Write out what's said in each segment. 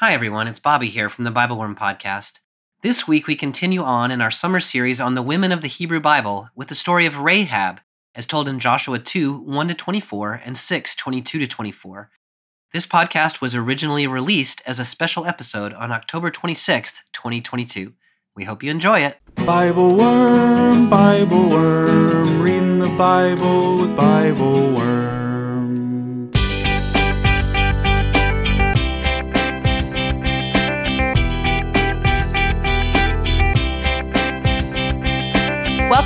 Hi, everyone. It's Bobby here from the Bible Worm Podcast. This week, we continue on in our summer series on the women of the Hebrew Bible with the story of Rahab, as told in Joshua 2 1 to 24 and 6 22 to 24. This podcast was originally released as a special episode on October 26th, 2022. We hope you enjoy it. Bible Worm, Bible Worm, reading the Bible with Bible Worm.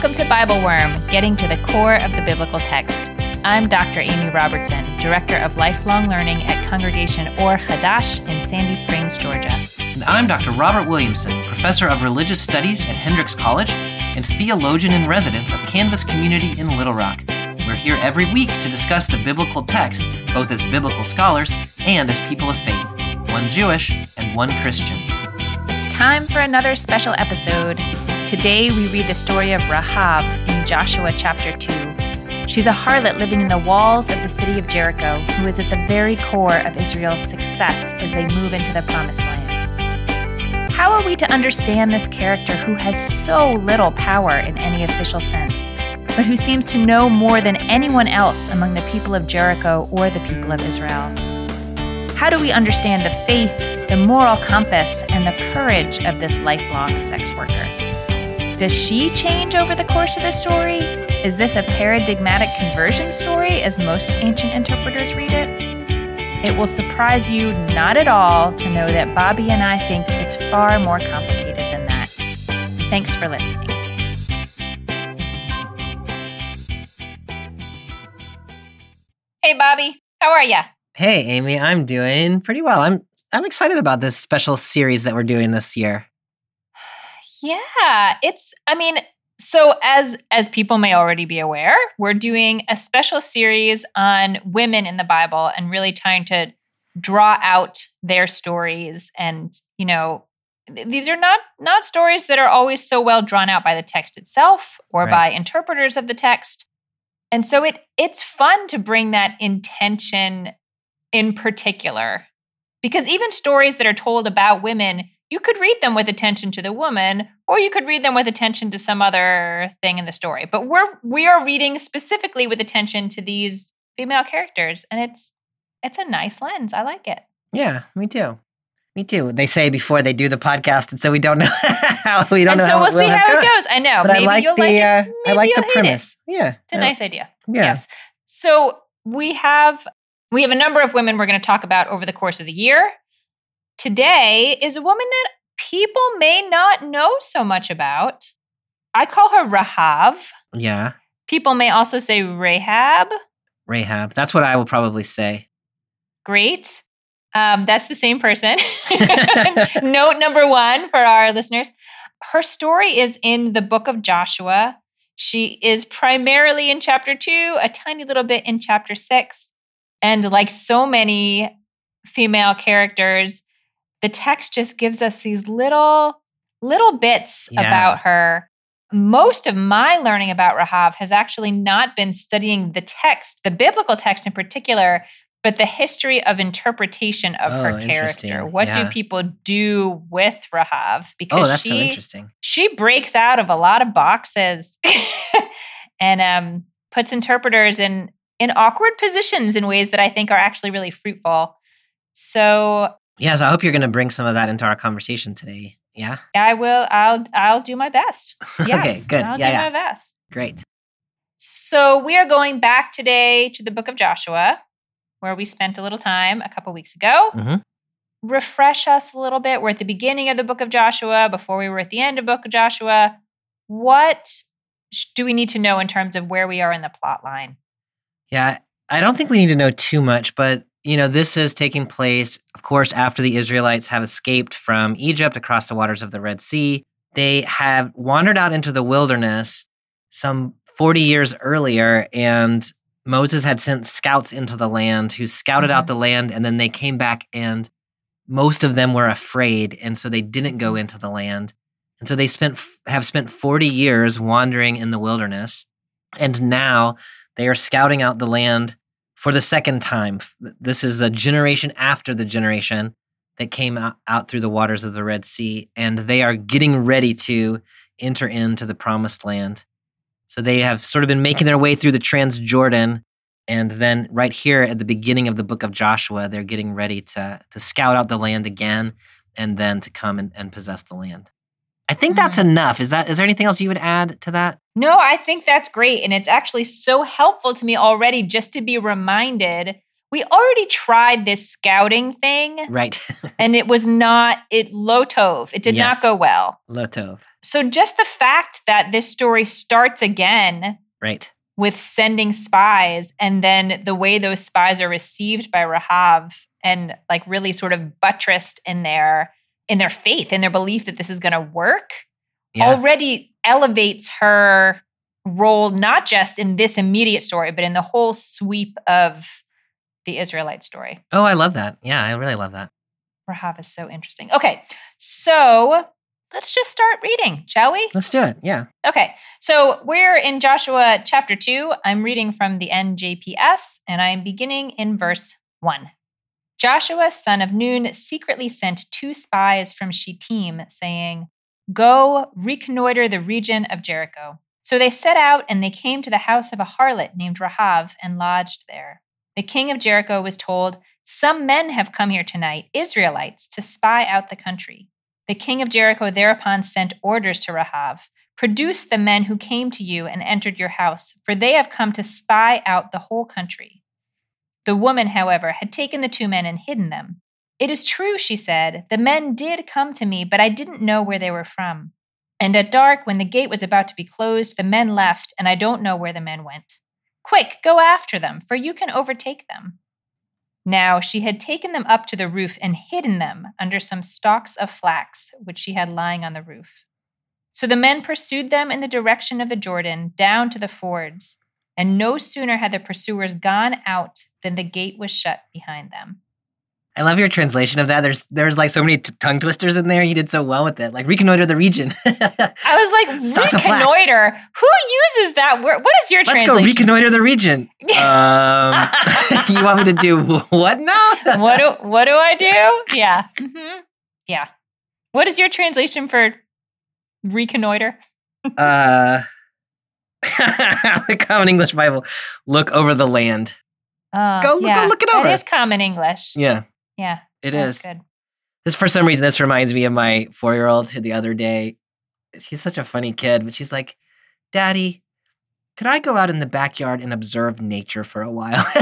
Welcome to Bible Worm, getting to the core of the biblical text. I'm Dr. Amy Robertson, Director of Lifelong Learning at Congregation Or Hadash in Sandy Springs, Georgia. And I'm Dr. Robert Williamson, Professor of Religious Studies at Hendrix College and theologian in residence of Canvas Community in Little Rock. We're here every week to discuss the biblical text, both as biblical scholars and as people of faith, one Jewish and one Christian. It's time for another special episode. Today we read the story of Rahab in Joshua chapter 2. She's a harlot living in the walls of the city of Jericho who is at the very core of Israel's success as they move into the promised land. How are we to understand this character who has so little power in any official sense, but who seems to know more than anyone else among the people of Jericho or the people of Israel? How do we understand the faith, the moral compass, and the courage of this lifelong sex worker? Does she change over the course of the story? Is this a paradigmatic conversion story as most ancient interpreters read it? It will surprise you not at all to know that Bobby and I think it's far more complicated than that. Thanks for listening. Hey, Bobby, how are ya? Hey, Amy, I'm doing pretty well. I'm I'm excited about this special series that we're doing this year. Yeah, it's I mean, so as as people may already be aware, we're doing a special series on women in the Bible and really trying to draw out their stories and, you know, these are not not stories that are always so well drawn out by the text itself or Right. by interpreters of the text. And so it it's fun to bring that intention in particular because even stories that are told about women you could read them with attention to the woman or you could read them with attention to some other thing in the story. But we're we are reading specifically with attention to these female characters and it's it's a nice lens. I like it. Yeah, me too. Me too. They say before they do the podcast, and so we don't know how we don't and know so how we'll see how it goes. I know. But maybe I like you'll the like it. uh, I like the hate it. premise. Yeah, it's a nice idea. Yeah. yes. So we have we have a number of women we're going to talk about over the course of the year today is a woman that people may not know so much about i call her Rahav. Yeah, People may also say Rahab. Rahab. That's what I will probably say. Great. Um, that's the same person. Note number one for our listeners. Her story is in the book of Joshua. She is primarily in chapter two, a tiny little bit in chapter six. And like so many female characters, the text just gives us these little, little bits Yeah. about her. Most of my learning about Rahav has actually not been studying the text, the biblical text in particular, but the history of interpretation of Oh, her character. What Yeah. do people do with Rahav? Because Oh, that's so she interesting. she breaks out of a lot of boxes and um, puts interpreters in in awkward positions in ways that I think are actually really fruitful. So Yeah, so I hope you're going to bring some of that into our conversation today. Yeah. I will. I'll. I'll do my best. Yes, okay, good. I'll yeah, do yeah. my best. Great. So we are going back today to the book of Joshua, where we spent a little time a couple weeks ago. Mhm. Refresh us a little bit. We're at the beginning of the book of Joshua, before we were at the end of book of Joshua. What do we need to know in terms of where we are in the plot line? Yeah, I don't think we need to know too much, but you know, this is taking place, of course, after the Israelites have escaped from Egypt across the waters of the Red Sea. They have wandered out into the wilderness some 40 years earlier, and Moses had sent scouts into the land who scouted out Mhm. the land, and then they came back, and most of them were afraid, and so they didn't go into the land. And so they spent have spent 40 years wandering in the wilderness, and now they are scouting out the land for the second time. This is the generation after the generation that came out, out through the waters of the Red Sea, and they are getting ready to enter into the promised land. So they have sort of been making their way through the Transjordan. And then right here at the beginning of the book of Joshua, they're getting ready to, to scout out the land again and then to come and, and possess the land. I think that's Mhm. enough. Is that is there anything else you would add to that? No, I think that's great. And it's actually so helpful to me already just to be reminded. We already tried this scouting thing Right. and it was not, it low tove. It did Yes. not go well. Lotov. So just the fact that this story starts again Right. with sending spies and then the way those spies are received by Rahav and like really sort of buttressed in their in their faith in their belief that this is going to work Yeah. already elevates her role not just in this immediate story but in the whole sweep of the Israelite story. oh, I love that. Yeah, I really love that. Rahab is so interesting. Okay. So, let's just start reading, shall we? Let's do it. Yeah. Okay, so we're in Joshua chapter 2. I'm reading from the NJPS, and I'm beginning in verse 1. Joshua, son of Nun, secretly sent two spies from Shittim, saying, Go reconnoiter the region of Jericho. So they set out, and they came to the house of a harlot named Rahav and lodged there. The king of Jericho was told, Some men have come here tonight, Israelites, to spy out the country. The king of Jericho thereupon sent orders to Rahav Produce the men who came to you and entered your house, for they have come to spy out the whole country. The woman, however, had taken the two men and hidden them. It is true, she said, the men did come to me, but I didn't know where they were from. And at dark, when the gate was about to be closed, the men left, and I don't know where the men went. Quick, go after them, for you can overtake them. Now she had taken them up to the roof and hidden them under some stalks of flax which she had lying on the roof. So the men pursued them in the direction of the Jordan down to the fords, and no sooner had the pursuers gone out than the gate was shut behind them. I love your translation of that. There's there's like so many t- tongue twisters in there. You did so well with it. Like reconnoiter the region. I was like, reconnoiter. Who uses that word? What is your translation? Let's go reconnoiter the region. Um, you want me to do what now? what do what do I do? Yeah. hmm Yeah. What is your translation for reconnoiter? uh, the Common English Bible. Look over the land. Uh, Go- go look it over. That is common English. Yeah, Yeah, it that's is. good. This for some reason this reminds me of my four year old who the other day. She's such a funny kid, but she's like, "Daddy, could I go out in the backyard and observe nature for a while?"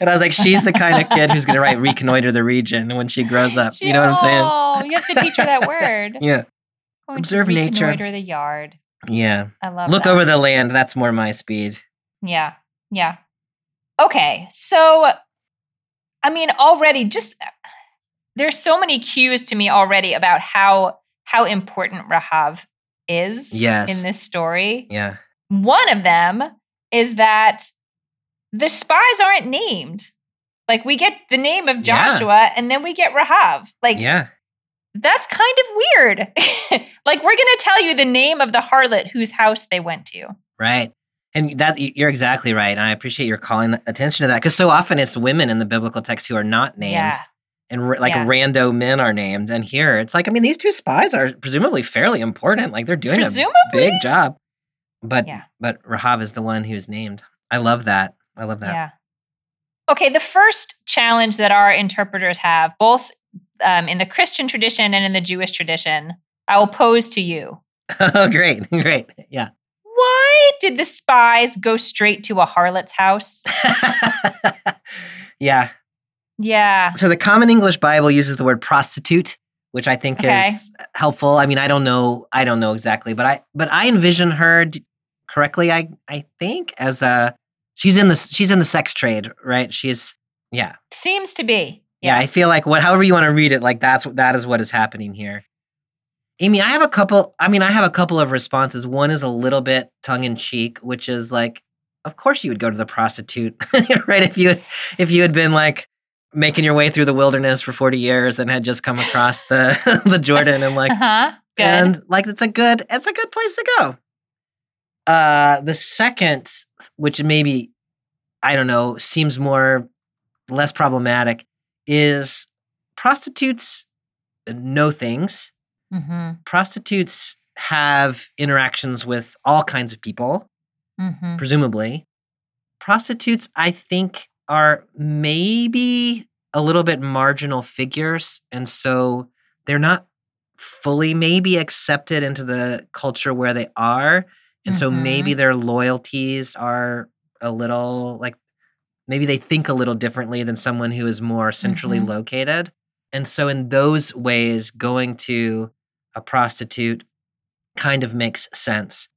and I was like, "She's the kind of kid who's gonna write reconnoiter the region when she grows up." You know what I'm saying? Oh, you have to teach her that word. Yeah, Going to Observe nature. reconnoiter the yard. yeah. I love Look that. over the land. That's more my speed. Yeah. Yeah. Okay. So, I mean, already just there's so many cues to me already about how how important Rahav is Yes. in this story. Yeah. One of them is that the spies aren't named. Like we get the name of Yeah. Joshua and then we get Rahav. Like Yeah. that's kind of weird. like we're going to tell you the name of the harlot whose house they went to. Right. And that you're exactly right. And I appreciate your calling attention to that because so often it's women in the biblical text who are not named. Yeah. and r- like Yeah. rando men are named. And here it's like, I mean, these two spies are presumably fairly important. Like they're doing Presumably? a big job. But Yeah. but Rahab is the one who's named. I love that. I love that. Yeah. Okay, the first challenge that our interpreters have, both um, in the Christian tradition and in the Jewish tradition, I will pose to you. oh, great, great, yeah. Why did the spies go straight to a harlot's house? yeah. Yeah. So the Common English Bible uses the word prostitute, which I think Okay. is helpful. I mean, I don't know, I don't know exactly, but I but I envision her correctly. I I think as a she's in the she's in the sex trade, right? She's yeah. Seems to be. Yeah, I feel like what however you want to read it, like that's what that is what is happening here. Amy, I have a couple I mean, I have a couple of responses. One is a little bit tongue in cheek, which is like, of course you would go to the prostitute, right? If you if you had been like making your way through the wilderness for 40 years and had just come across the the Jordan and like uh-huh. And like it's a good it's a good place to go. Uh the second, which maybe I don't know, seems more less problematic, is prostitutes know things. Mm-hmm. Prostitutes have interactions with all kinds of people, Mm-hmm. presumably. Prostitutes, I think, are maybe a little bit marginal figures. And so they're not fully maybe accepted into the culture where they are. And so maybe their loyalties are a little like maybe they think a little differently than someone who is more centrally Mhm. located. And so in those ways, going to a prostitute kind of makes sense.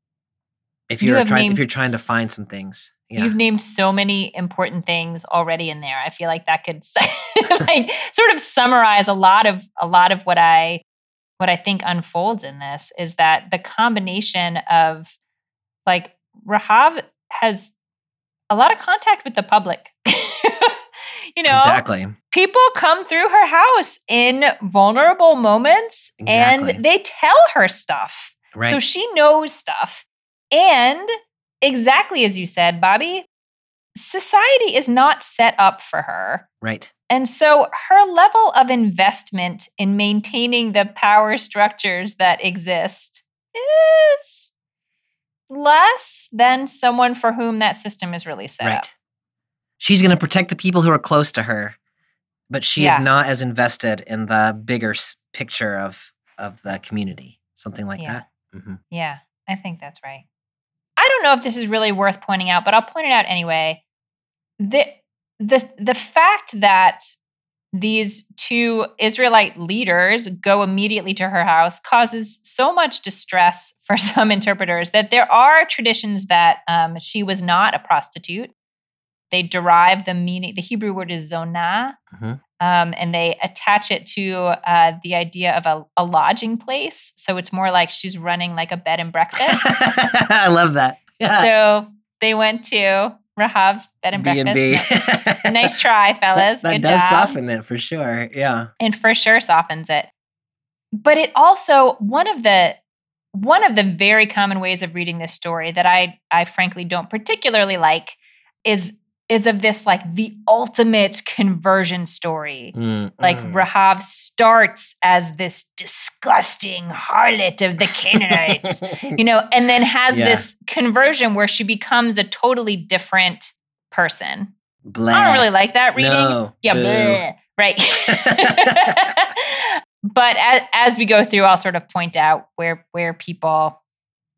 If You you're have trying if you're trying to find some things. Yeah. You've named so many important things already in there. I feel like that could like sort of summarize a lot of a lot of what I what I think unfolds in this is that the combination of like Rahav has a lot of contact with the public. you know, Exactly. people come through her house in vulnerable moments Exactly. and they tell her stuff. Right. So she knows stuff. And exactly as you said, Bobby, society is not set up for her. right. And so her level of investment in maintaining the power structures that exist is less than someone for whom that system is really set Right. up. She's going to protect the people who are close to her, but she Yeah. is not as invested in the bigger picture of of the community. Something like Yeah. that. hmm Yeah, I think that's right. I don't know if this is really worth pointing out, but I'll point it out anyway. The the the fact that these two Israelite leaders go immediately to her house causes so much distress for some interpreters that there are traditions that um, she was not a prostitute. They derive the meaning. The Hebrew word is zonah, Mhm. um, and they attach it to uh, the idea of a, a lodging place. So it's more like she's running like a bed and breakfast. I love that. Yeah. so they went to Rahav's bed and breakfast. B&B. nice try, fellas. That, that Good does job. soften it for sure. Yeah. and for sure softens it. But it also one of the one of the very common ways of reading this story that I I frankly don't particularly like is is of this like the ultimate conversion story. Mm, Like mm. Rahav starts as this disgusting harlot of the Canaanites, you know, and then has Yeah. this conversion where she becomes a totally different person. Blah. I don't really like that reading. No. Yeah, bleh, right. but as, as we go through, I'll sort of point out where where people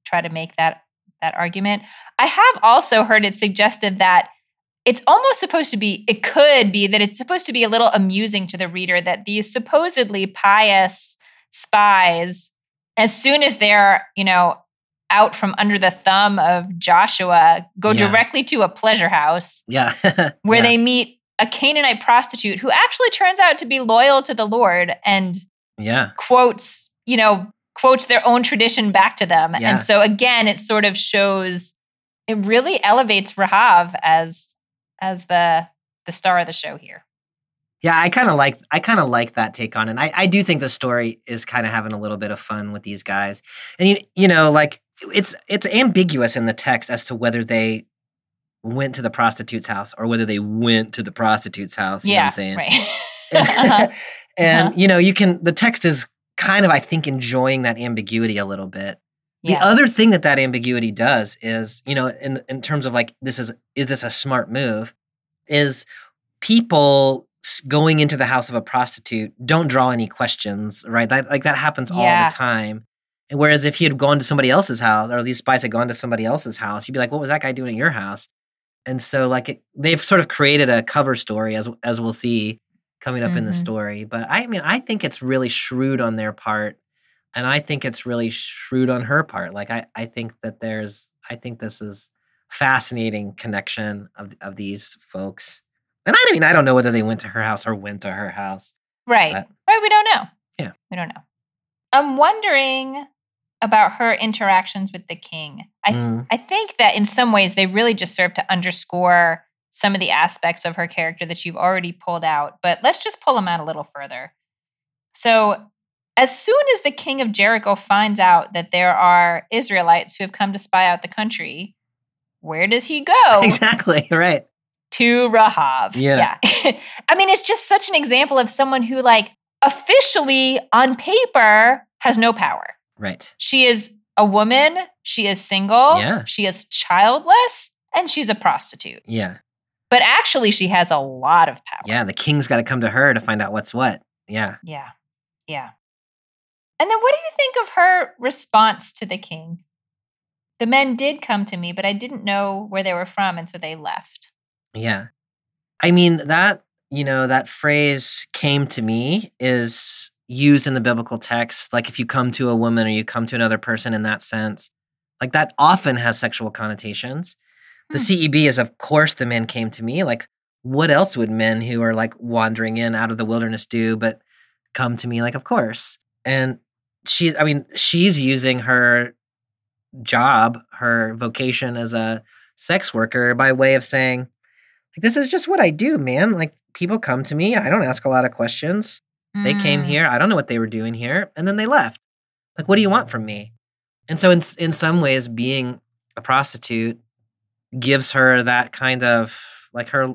try to make that that argument. I have also heard it suggested that it's almost supposed to be. It could be that it's supposed to be a little amusing to the reader that these supposedly pious spies, as soon as they're you know out from under the thumb of Joshua, go Yeah. directly to a pleasure house Yeah. where Yeah. they meet a Canaanite prostitute who actually turns out to be loyal to the Lord and Yeah. quotes, you know, quotes their own tradition back to them. Yeah. And so again, it sort of shows it really elevates Rahav as as the the star of the show here. Yeah, I kind of like I kind of like that take on it. And I I do think the story is kind of having a little bit of fun with these guys. And you you know, like it's it's ambiguous in the text as to whether they went to the prostitute's house or whether they went to the prostitute's house, you know what yeah, I'm saying? right. Uh-huh. and Uh-huh. you know, you can the text is kind of I think enjoying that ambiguity a little bit. The other thing that that ambiguity does is, you know, in in terms of like this is is this a smart move? Is people going into the house of a prostitute don't draw any questions, right? That like that happens all the time. And whereas if he had gone to somebody else's house, or these spies had gone to somebody else's house, you'd be like, "What was that guy doing at your house?" And so, like, it, they've sort of created a cover story, as as we'll see coming up in the Mhm. story. But I mean, I think it's really shrewd on their part, and I think it's really shrewd on her part. Like, I I think that there's, I think this is fascinating connection of of these folks. And I mean, I don't know whether they went to her house or went to her house. Right. But- right. We don't know. Yeah. We don't know. I'm wondering about her interactions with the king. I Mm, I think that in some ways they really just serve to underscore some of the aspects of her character that you've already pulled out. But let's just pull them out a little further. So, as soon as the king of Jericho finds out that there are Israelites who have come to spy out the country, where does he go? exactly right. To Rahav. Yeah. yeah. I mean, it's just such an example of someone who, like, officially on paper has no power. Right. She is a woman, she is single, Yeah. she is childless, and she's a prostitute. Yeah. But actually, she has a lot of power. Yeah. The king's got to come to her to find out what's what. Yeah. Yeah. Yeah. And then what do you think of her response to the king? The men did come to me, but I didn't know where they were from, and so they left. Yeah. I mean, that, you know, that phrase came to me is used in the biblical text. Like if you come to a woman or you come to another person in that sense, like that often has sexual connotations. The Hmm. CEB is, of course, the men came to me. Like, what else would men who are like wandering in out of the wilderness do but come to me? Like, of course. And she, I mean, she's using her job, her vocation as a sex worker by way of saying, like, this is just what I do, man. Like, people come to me. I don't ask a lot of questions. They came Mm. here. I don't know what they were doing here. And then they left. Like, what do you want from me? And so, in, in some ways, being a prostitute gives her that kind of like her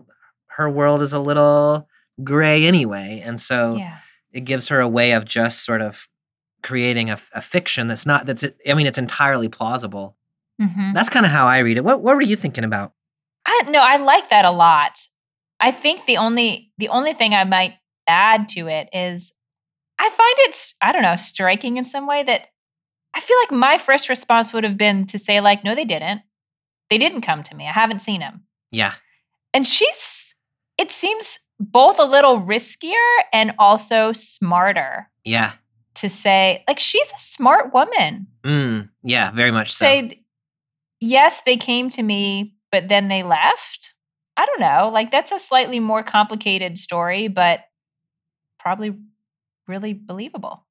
her world is a little gray anyway and so Yeah. it gives her a way of just sort of creating a, a fiction that's not that's i mean it's entirely plausible hmm that's kind of how i read it what, what were you thinking about No, I like that a lot. I think the only the only thing I might add to it is I find it I don't know striking in some way that I feel like my first response would have been to say like no they didn't. They didn't come to me. I haven't seen them yeah. And she's it seems both a little riskier and also smarter yeah. to say like she's a smart woman. Mm, yeah very much so. Say yes they came to me but then they left i don't know like that's a slightly more complicated story but probably really believable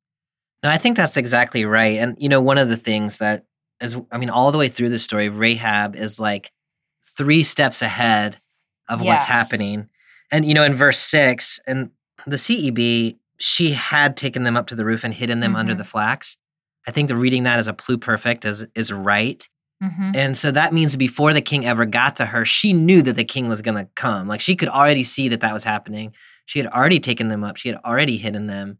No, I think that's exactly right. And you know, one of the things that is I mean, all the way through the story, Rahab is like three steps ahead of what's happening. And you know, in verse six, and the CEB, she had taken them up to the roof and hidden them under Mhm. the flax. I think the reading that as a pluperfect is is right. Hmm And so that means before the king ever got to her, she knew that the king was going to come. Like she could already see that that was happening. She had already taken them up, she had already hidden them.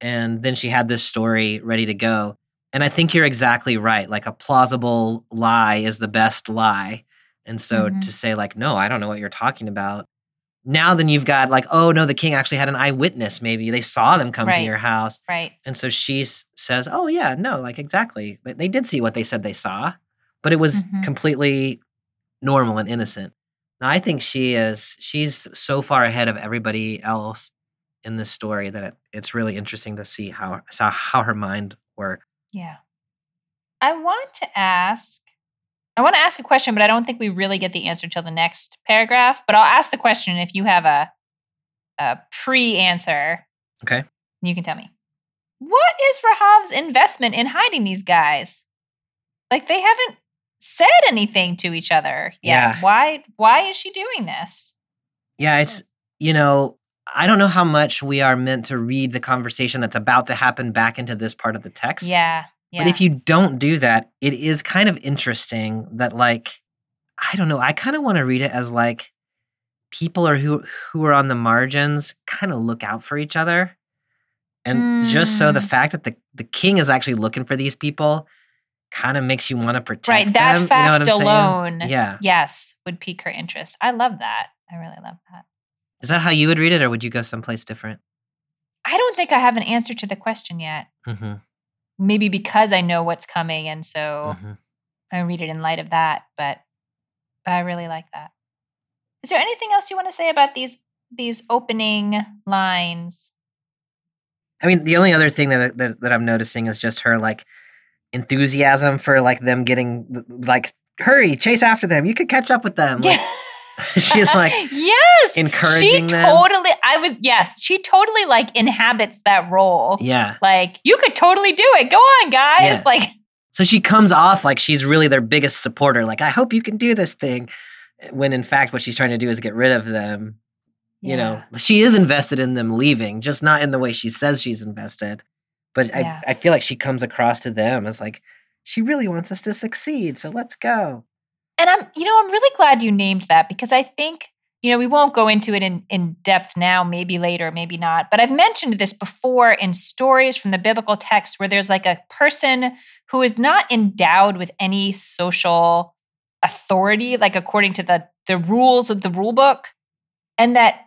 And then she had this story ready to go. And I think you're exactly right. Like a plausible lie is the best lie. And so Mhm. to say, like, no, I don't know what you're talking about. Now, then you've got like, oh, no, the king actually had an eyewitness. Maybe they saw them come to your house. right And so she says, "Oh yeah, no, like exactly. They did see what they said they saw, but it was Mhm. completely normal and innocent." Now I think she is she's so far ahead of everybody else in this story that it, it's really interesting to see how how, her mind works. yeah i want to ask i want to ask a question but i don't think we really get the answer till the next paragraph but i'll ask the question if you have a a pre-answer Okay. You can tell me. What is Rahav's investment in hiding these guys? Like they haven't said anything to each other yet. Yeah. Why why is she doing this? Yeah, it's you know I don't know how much we are meant to read the conversation that's about to happen back into this part of the text. Yeah. Yeah. But if you don't do that, it is kind of interesting that like I don't know, I kind of want to read it as like people are who who are on the margins kind of look out for each other. And just so the Mm. fact that the the king is actually looking for these people kind of makes you want to protect right, that them. fact you know I'm saying? alone Yeah. yes, would pique her interest. I love that. I really love that. Is that how you would read it or would you go someplace different? I don't think I have an answer to the question yet. hmm Maybe because I know what's coming and so hmm I read it in light of that, but but I really like that. Is there anything else you want to say about these these opening lines? I mean, the only other thing that, that that I'm noticing is just her like enthusiasm for like them getting like hurry, chase after them. You could catch up with them. Like, she's like yes, encouraging she them. totally. I was yes, she totally like inhabits that role. yeah. Like you could totally do it. Go on, guys. Yeah. Like So she comes off like she's really their biggest supporter. Like, I hope you can do this thing. When in fact, what she's trying to do is get rid of them. You know, she is invested in them leaving, just not in the way she says she's invested. But Yeah. I, I feel like she comes across to them as like, she really wants us to succeed. So let's go. And I'm, you know, I'm really glad you named that because I think you know, we won't go into it in, in depth now, maybe later, maybe not. But I've mentioned this before in stories from the biblical text where there's like a person who is not endowed with any social authority, like according to the, the rules of the rule book, and that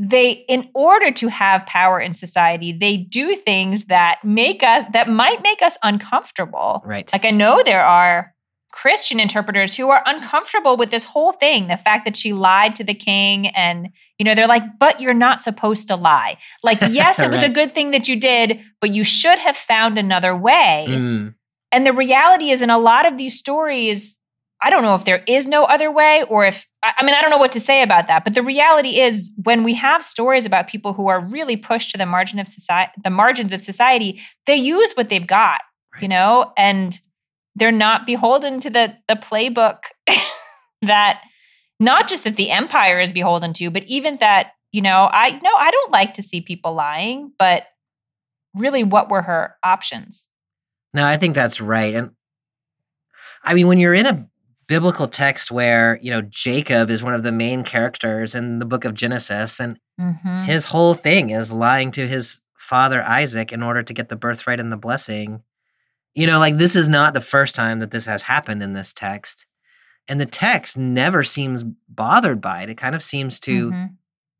they in order to have power in society they do things that make us that might make us uncomfortable. Right. like i know there are christian interpreters who are uncomfortable with this whole thing the fact that she lied to the king and you know they're like but you're not supposed to lie. Like yes it was a good thing that you did but you should have found another way. Mm, and the reality is, in a lot of these stories, I don't know if there is no other way or if, I mean, I don't know what to say about that. But the reality is, when we have stories about people who are really pushed to the margin of society, the margins of society, they use what they've got, you know, and they're not beholden to the the playbook that not just that the empire is beholden to, but even that, you know, I no, I don't like to see people lying, but really what were her options? No, I think that's right. And I mean, when you're in a biblical text where, you know, Jacob is one of the main characters in the book of Genesis, and Mhm. his whole thing is lying to his father Isaac in order to get the birthright and the blessing. You know, like this is not the first time that this has happened in this text. And the text never seems bothered by it. It kind of seems to Mhm.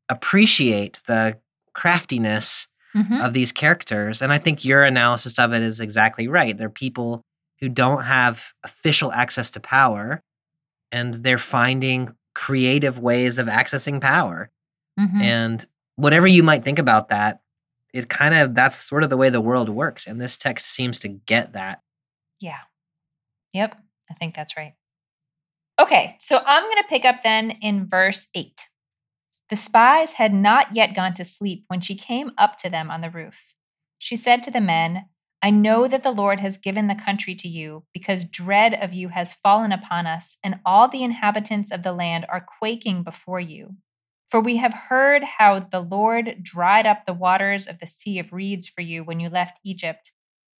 appreciate the craftiness Mhm. of these characters. And I think your analysis of it is exactly right. They're people who don't have official access to power and they're finding creative ways of accessing power. Mhm. And whatever you might think about that, it kind of that's sort of the way the world works. And this text seems to get that. Yeah. Yep. I think that's right. Okay. So I'm going to pick up then in verse 8. The spies had not yet gone to sleep when she came up to them on the roof. She said to the men, I know that the Lord has given the country to you, because dread of you has fallen upon us, and all the inhabitants of the land are quaking before you. For we have heard how the Lord dried up the waters of the Sea of Reeds for you when you left Egypt,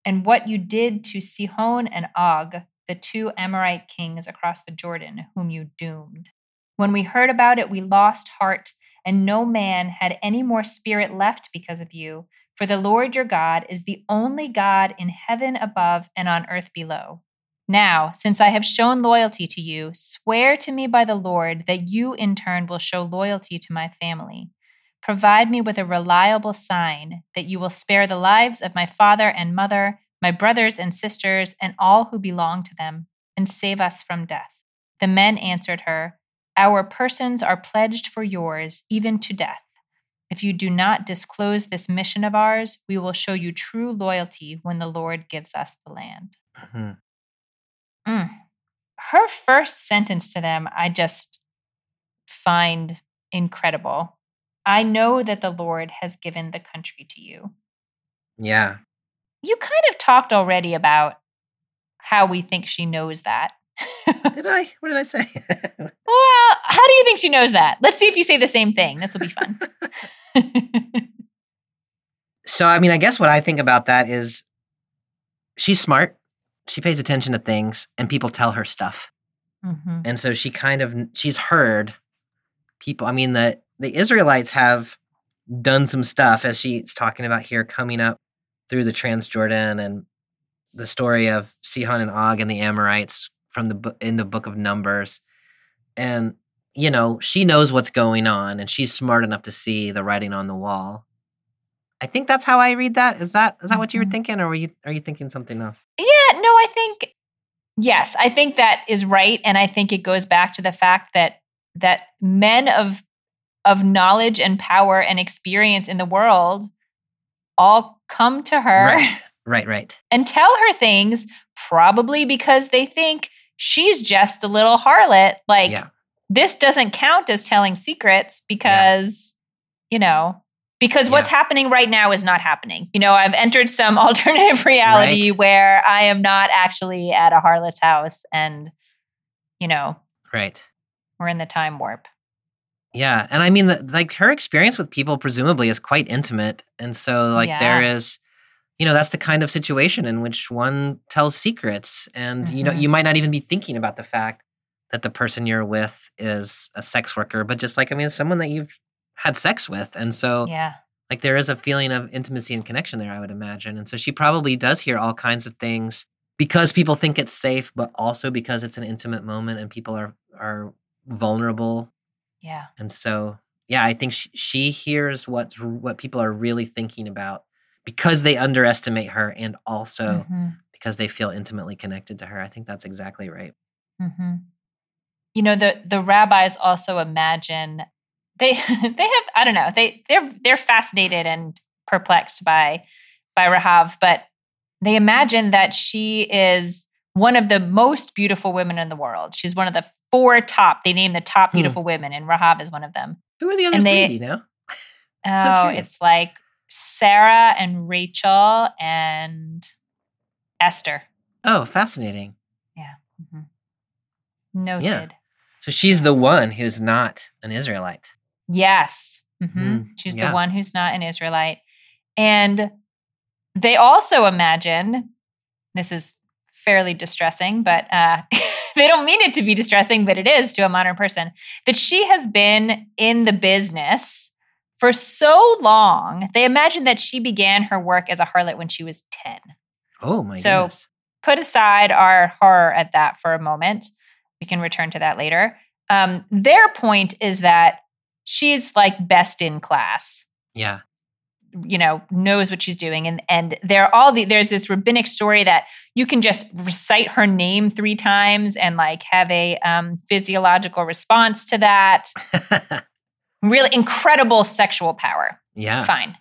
and what you did to Sihon and Og, the two Amorite kings across the Jordan, whom you doomed. When we heard about it, we lost heart, and no man had any more spirit left because of you. For the Lord your God is the only God in heaven above and on earth below. Now, since I have shown loyalty to you, swear to me by the Lord that you in turn will show loyalty to my family. Provide me with a reliable sign that you will spare the lives of my father and mother, my brothers and sisters, and all who belong to them, and save us from death. The men answered her, Our persons are pledged for yours, even to death. If you do not disclose this mission of ours, we will show you true loyalty when the Lord gives us the land. Mhm. Mm. Her first sentence to them, I just find incredible. I know that the Lord has given the country to you. Yeah. You kind of talked already about how we think she knows that. Did I? What did I say? well, how do you think she knows that? Let's see if you say the same thing. This will be fun. so, I mean, I guess what I think about that is she's smart. She pays attention to things and people tell her stuff. Mhm. and so she kind of she's heard people i mean the the israelites have done some stuff as she's talking about here coming up through the transjordan and the story of sihon and og and the amorites from the in the book of numbers. And you know she knows what's going on and she's smart enough to see the writing on the wall. I think that's how i read that. Is that is that what you were Mhm. thinking or were you are you thinking something else? Yeah, no, I think yes, I think that is right and I think it goes back to the fact that that men of of knowledge and power and experience in the world all come to her right. Right right. and tell her things probably because they think she's just a little harlot. Like yeah. this doesn't count as telling secrets because you know because what's happening right now is not happening. You know i've entered some alternative reality Right. where i am not actually at a harlot's house and you know right. we're in the time warp. Yeah, and I mean, the, like her experience with people presumably is quite intimate, and so like there Yeah. is, you know, that's the kind of situation in which one tells secrets, and you know, you mm-hmm. might not even be thinking about the fact that the person you're with is a sex worker, but just like I mean, someone that you've had sex with, and so Yeah. like there is a feeling of intimacy and connection there. I would imagine, and so she probably does hear all kinds of things because people think it's safe, but also because it's an intimate moment and people are are vulnerable, Yeah. and so yeah, I think she, she hears what what people are really thinking about because they underestimate her and also Mhm. because they feel intimately connected to her. I think that's exactly right. hmm You know, the the rabbis also imagine they they have I don't know they they're they're fascinated and perplexed by by Rahav, but they imagine that she is one of the most beautiful women in the world. She's one of the four top. They name the top Hmm. beautiful women, and Rahav is one of them. Who are the other And three? they- you know? Oh, curious. it's like Sarah and Rachel and Esther. Oh, fascinating. Mhm. Noted. So she's the one who's not an Israelite. Yes. hmm Mhm. She's Yeah. the one who's not an Israelite. And they also imagine this is fairly distressing, but uh, they don't mean it to be distressing, but it is to a modern person that she has been in the business for so long. They imagine that she began her work as a harlot when she was 10. Oh my So- goodness. So put aside our horror at that for a moment. We can return to that later. Um, their point is that she's like best in class. Yeah. You know, knows what she's doing, and and there are all the there's this rabbinic story that you can just recite her name three times and like have a um, physiological response to that. Really incredible sexual power. Yeah. fine.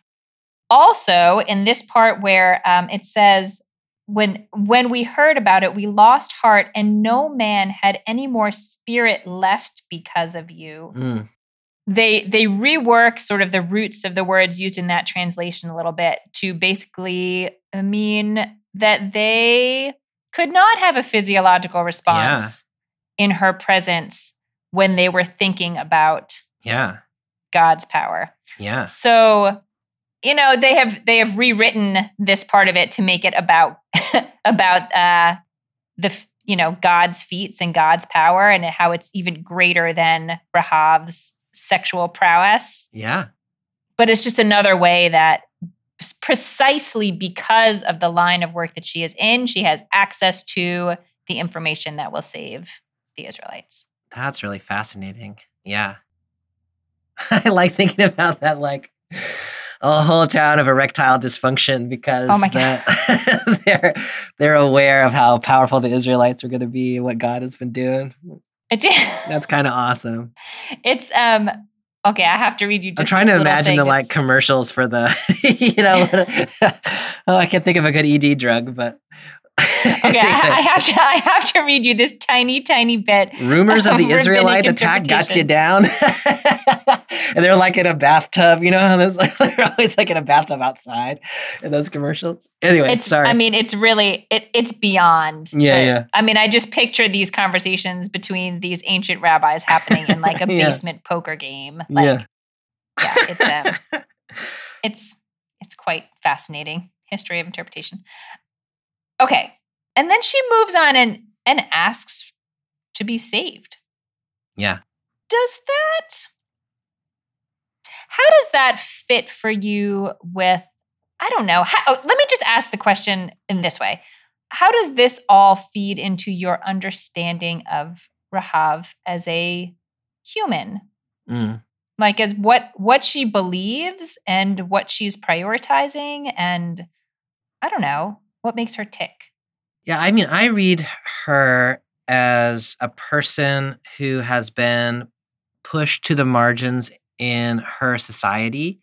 Also in this part where um, it says when when we heard about it we lost heart and no man had any more spirit left because of you. Mm, they they rework sort of the roots of the words used in that translation a little bit to basically mean that they could not have a physiological response in her presence when they were thinking about yeah. God's power Yeah. so, you know, they have they have rewritten this part of it to make it about about uh the you know God's feats and God's power and how it's even greater than Rahav's sexual prowess. Yeah. But it's just another way that precisely because of the line of work that she is in, she has access to the information that will save the Israelites. That's really fascinating. Yeah. I like thinking about that, like a whole town of erectile dysfunction because Oh my the- they're they're aware of how powerful the Israelites are going to be and what God has been doing. It did. That's kind of awesome. It's um okay. I have to read you. Just I'm trying to imagine thing. the like commercials for the, you know, oh, I can't think of a good ED drug, but Okay, I, I have to. I have to read you this tiny, tiny bit. rumors of the Israelite attack got you down, and they're like in a bathtub. You know, how those they're always like in a bathtub outside in those commercials. Anyway, It's. sorry. I mean, it's really. It, it's beyond. Yeah, the- yeah. I mean, I just picture these conversations between these ancient rabbis happening in like a Yeah. basement poker game. Like, yeah, yeah, it's um, it's it's quite fascinating history of interpretation. Okay, and then she moves on and and asks to be saved. yeah. does that how does that fit for you with i don't know how, oh, let me just ask the question in this way how does this all feed into your understanding of rahav as a human Mm. like as what what she believes and what she's prioritizing and i don't know what makes her tick Yeah, I mean, I read her as a person who has been pushed to the margins in her society.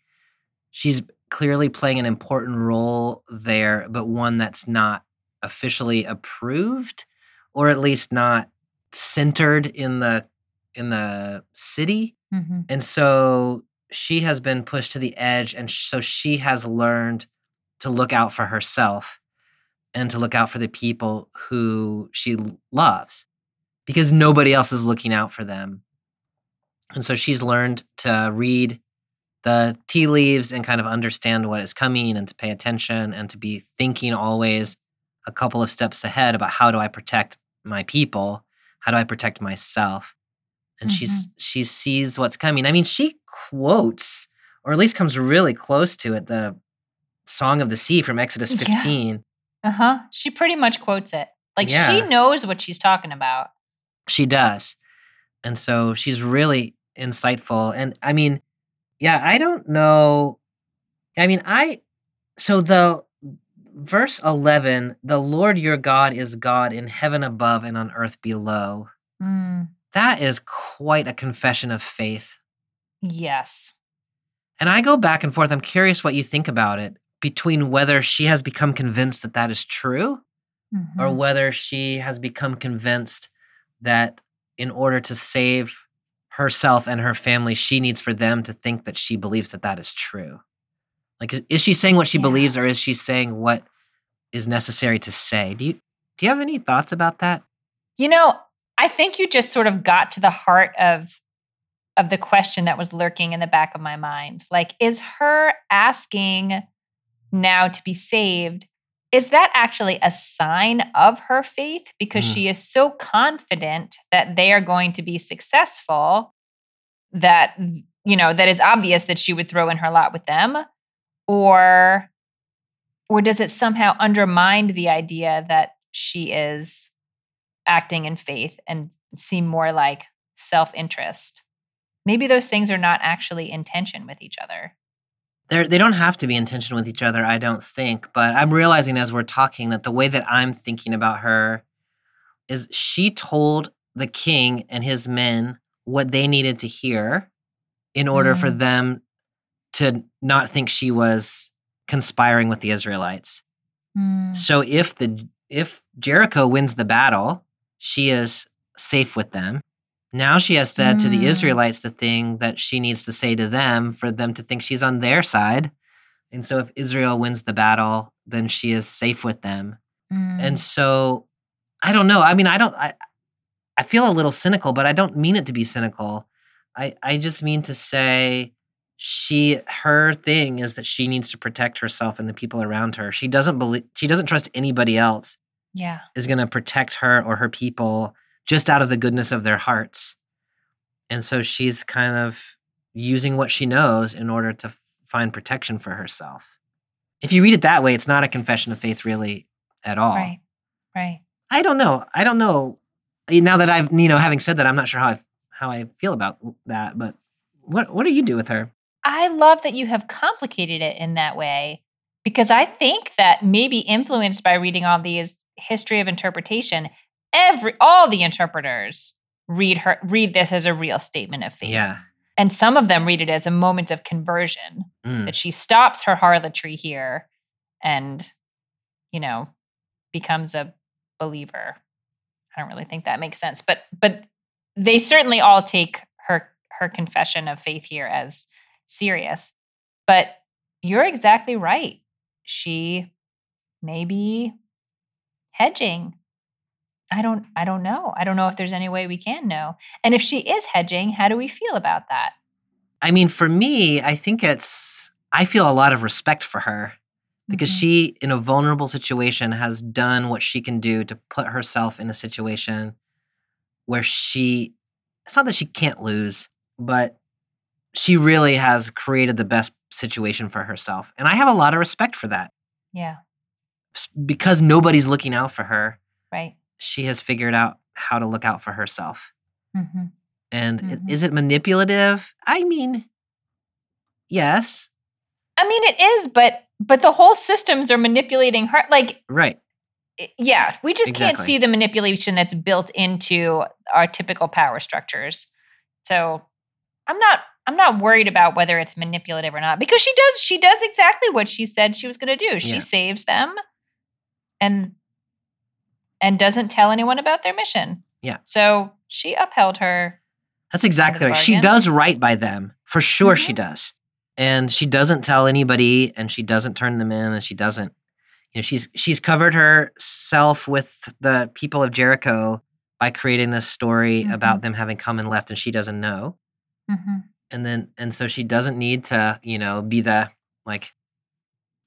She's clearly playing an important role there, but one that's not officially approved or at least not centered in the in the city. mm-hmm. And so she has been pushed to the edge. And so she has learned to look out for herself and to look out for the people who she loves because nobody else is looking out for them. And so she's learned to read the tea leaves and kind of understand what is coming and to pay attention and to be thinking always a couple of steps ahead about how do I protect my people? how do I protect myself? And she's mm-hmm. she sees what's coming. I mean, she quotes, or at least comes really close to it, the Song of the Sea from Exodus Yeah. 15. Uh huh. She pretty much quotes it. Like she knows what she's talking about. She does. And so she's really insightful. And I mean, yeah, I don't know. I mean, I, so the verse 11, the Lord your God is God in heaven above and on earth below. Mm, That is quite a confession of faith. yes. And I go back and forth. I'm curious what you think about it between whether she has become convinced that that is true or Mhm. whether she has become convinced that in order to save herself and her family, she needs for them to think that she believes that that is true. Like, is, is she saying what she Yeah. believes, or is she saying what is necessary to say? Do you do you have any thoughts about that? You know, I think you just sort of got to the heart of of the question that was lurking in the back of my mind. Like is her asking now to be saved is that actually a sign of her faith? Because Mm. she is so confident that they are going to be successful that you know that it's obvious that she would throw in her lot with them or or does it somehow undermine the idea that she is acting in faith and seem more like self-interest? Maybe those things are not actually in tension with each other They're, they don't have to be in tension with each other, I don't think. But I'm realizing as we're talking that the way that I'm thinking about her is she told the king and his men what they needed to hear in order for Mm. them to not think she was conspiring with the Israelites. Hmm. So if the if Jericho wins the battle, she is safe with them. Now she has said to the Mm. Israelites the thing that she needs to say to them for them to think she's on their side. And so if Israel wins the battle, then she is safe with them. Mm. And so I don't know. I mean, I don't I I feel a little cynical, but I don't mean it to be cynical. I I just mean to say she her thing is that she needs to protect herself and the people around her. She doesn't believe she doesn't trust anybody else yeah is going to protect her or her people just out of the goodness of their hearts. And so she's kind of using what she knows in order to find protection for herself. If you read it that way, it's not a confession of faith really at all. right right I don't know. I don't know. Eh, Now that I've, you know, having said that, I'm not sure how I how I feel about that. But what what do you do with her? I love that you have complicated it in that way because I think that maybe influenced by reading all these history of interpretation, every all the interpreters read her read this as a real statement of faith. Yeah. And some of them read it as a moment of conversion Mm. that she stops her harlotry here and you know becomes a believer. I don't really think that makes sense, but but they certainly all take her her confession of faith here as serious. But you're exactly right. She may be hedging. I don't I don't know. I don't know if there's any way we can know. And if she is hedging, how do we feel about that? I mean, for me, I think it's I feel a lot of respect for her because Mhm. she in a vulnerable situation has done what she can do to put herself in a situation where she it's not that she can't lose, but she really has created the best situation for herself. And I have a lot of respect for that. Yeah, Because nobody's looking out for her, right. She has figured out how to look out for herself. hmm And Mhm. is it manipulative? I mean, yes, I mean, it is, but but the whole systems are manipulating her. Like, right. yeah, we just can't see the manipulation that's built into our typical power structures. So, I'm not I'm not worried about whether it's manipulative or not because she does she does exactly what she said she was going to do. She Yeah. saves them, and and doesn't tell anyone about their mission. Yeah. So she upheld her. That's exactly right. She does right by them. For sure she Mhm. does. And she doesn't tell anybody and she doesn't turn them in and she doesn't you know she's she's covered herself with the people of Jericho by creating this story Mhm. about them having come and left and she doesn't know. Mhm. And then and so she doesn't need to, you know, be the like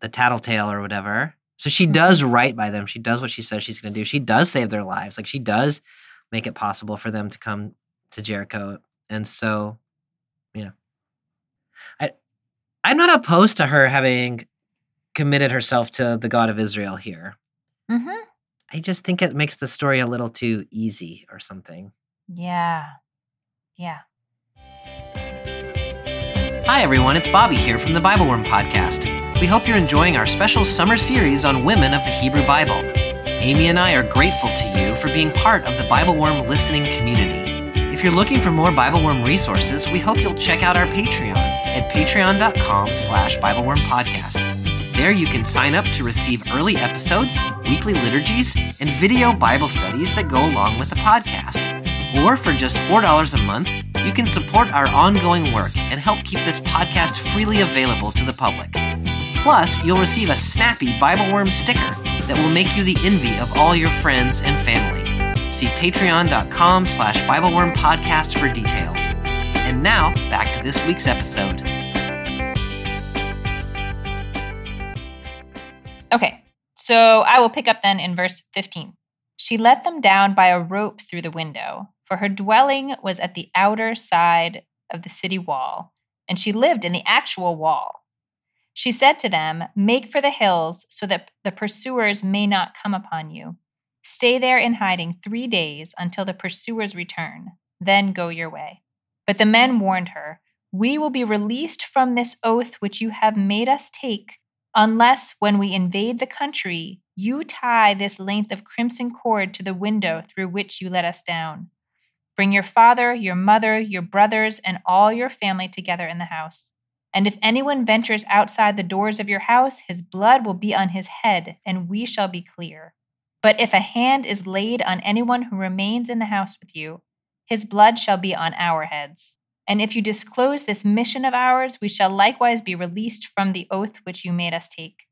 the tattletale or whatever. So she does right by them. She does what she says she's going to do. She does save their lives. Like she does make it possible for them to come to Jericho. And so, yeah. I I'm not opposed to her having committed herself to the God of Israel here. Mm-hmm. I just think it makes the story a little too easy or something. Yeah. Yeah. Hi, everyone. It's Bobby here from the Bible Worm Podcast. We hope you're enjoying our special summer series on women of the Hebrew Bible. Amy and I are grateful to you for being part of the Bible Worm listening community. If you're looking for more Bible Worm resources, we hope you'll check out our Patreon at patreon.com slash Bible Podcast. There you can sign up to receive early episodes, weekly liturgies, and video Bible studies that go along with the podcast. Or for just $4 a month, you can support our ongoing work and help keep this podcast freely available to the public. Plus, you'll receive a snappy Bible Worm sticker that will make you the envy of all your friends and family. See patreon.com slash BibleWorm podcast for details. And now, back to this week's episode. Okay, so I will pick up then in verse 15. She let them down by a rope through the window, for her dwelling was at the outer side of the city wall, and she lived in the actual wall. She said to them, Make for the hills, so that the pursuers may not come upon you. Stay there in hiding three days until the pursuers return, then go your way. But the men warned her, We will be released from this oath which you have made us take unless when we invade the country, you tie this length of crimson cord to the window through which you let us down. Bring your father, your mother, your brothers, and all your family together in the house. And if anyone ventures outside the doors of your house, his blood will be on his head, and we shall be clear. But if a hand is laid on anyone who remains in the house with you, his blood shall be on our heads. And if you disclose this mission of ours, we shall likewise be released from the oath which you made us take.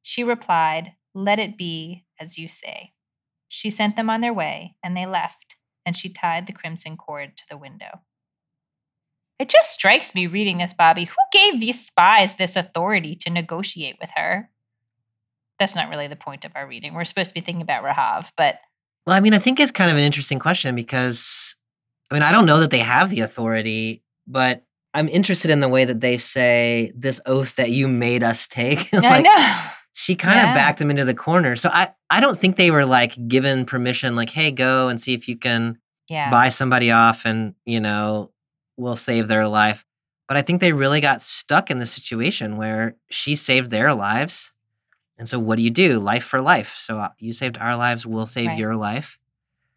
She replied, Let it be as you say. She sent them on their way, and they left, and she tied the crimson cord to the window. It just strikes me reading this, Bobby. Who gave these spies this authority to negotiate with her? That's not really the point of our reading. We're supposed to be thinking about Rahav, but. Well, I mean, I think it's kind of an interesting question because, I mean, I don't know that they have the authority, but I'm interested in the way that they say this oath that you made us take. like, I know. She kind of Yeah. backed them into the corner. So I, I don't think they were like given permission, like, hey, go and see if you can Yeah. buy somebody off and, you know, we'll save their life. But I think they really got stuck in the situation where she saved their lives. And so what do you do? Life for life. So uh, you saved our lives, we'll save Right. your life.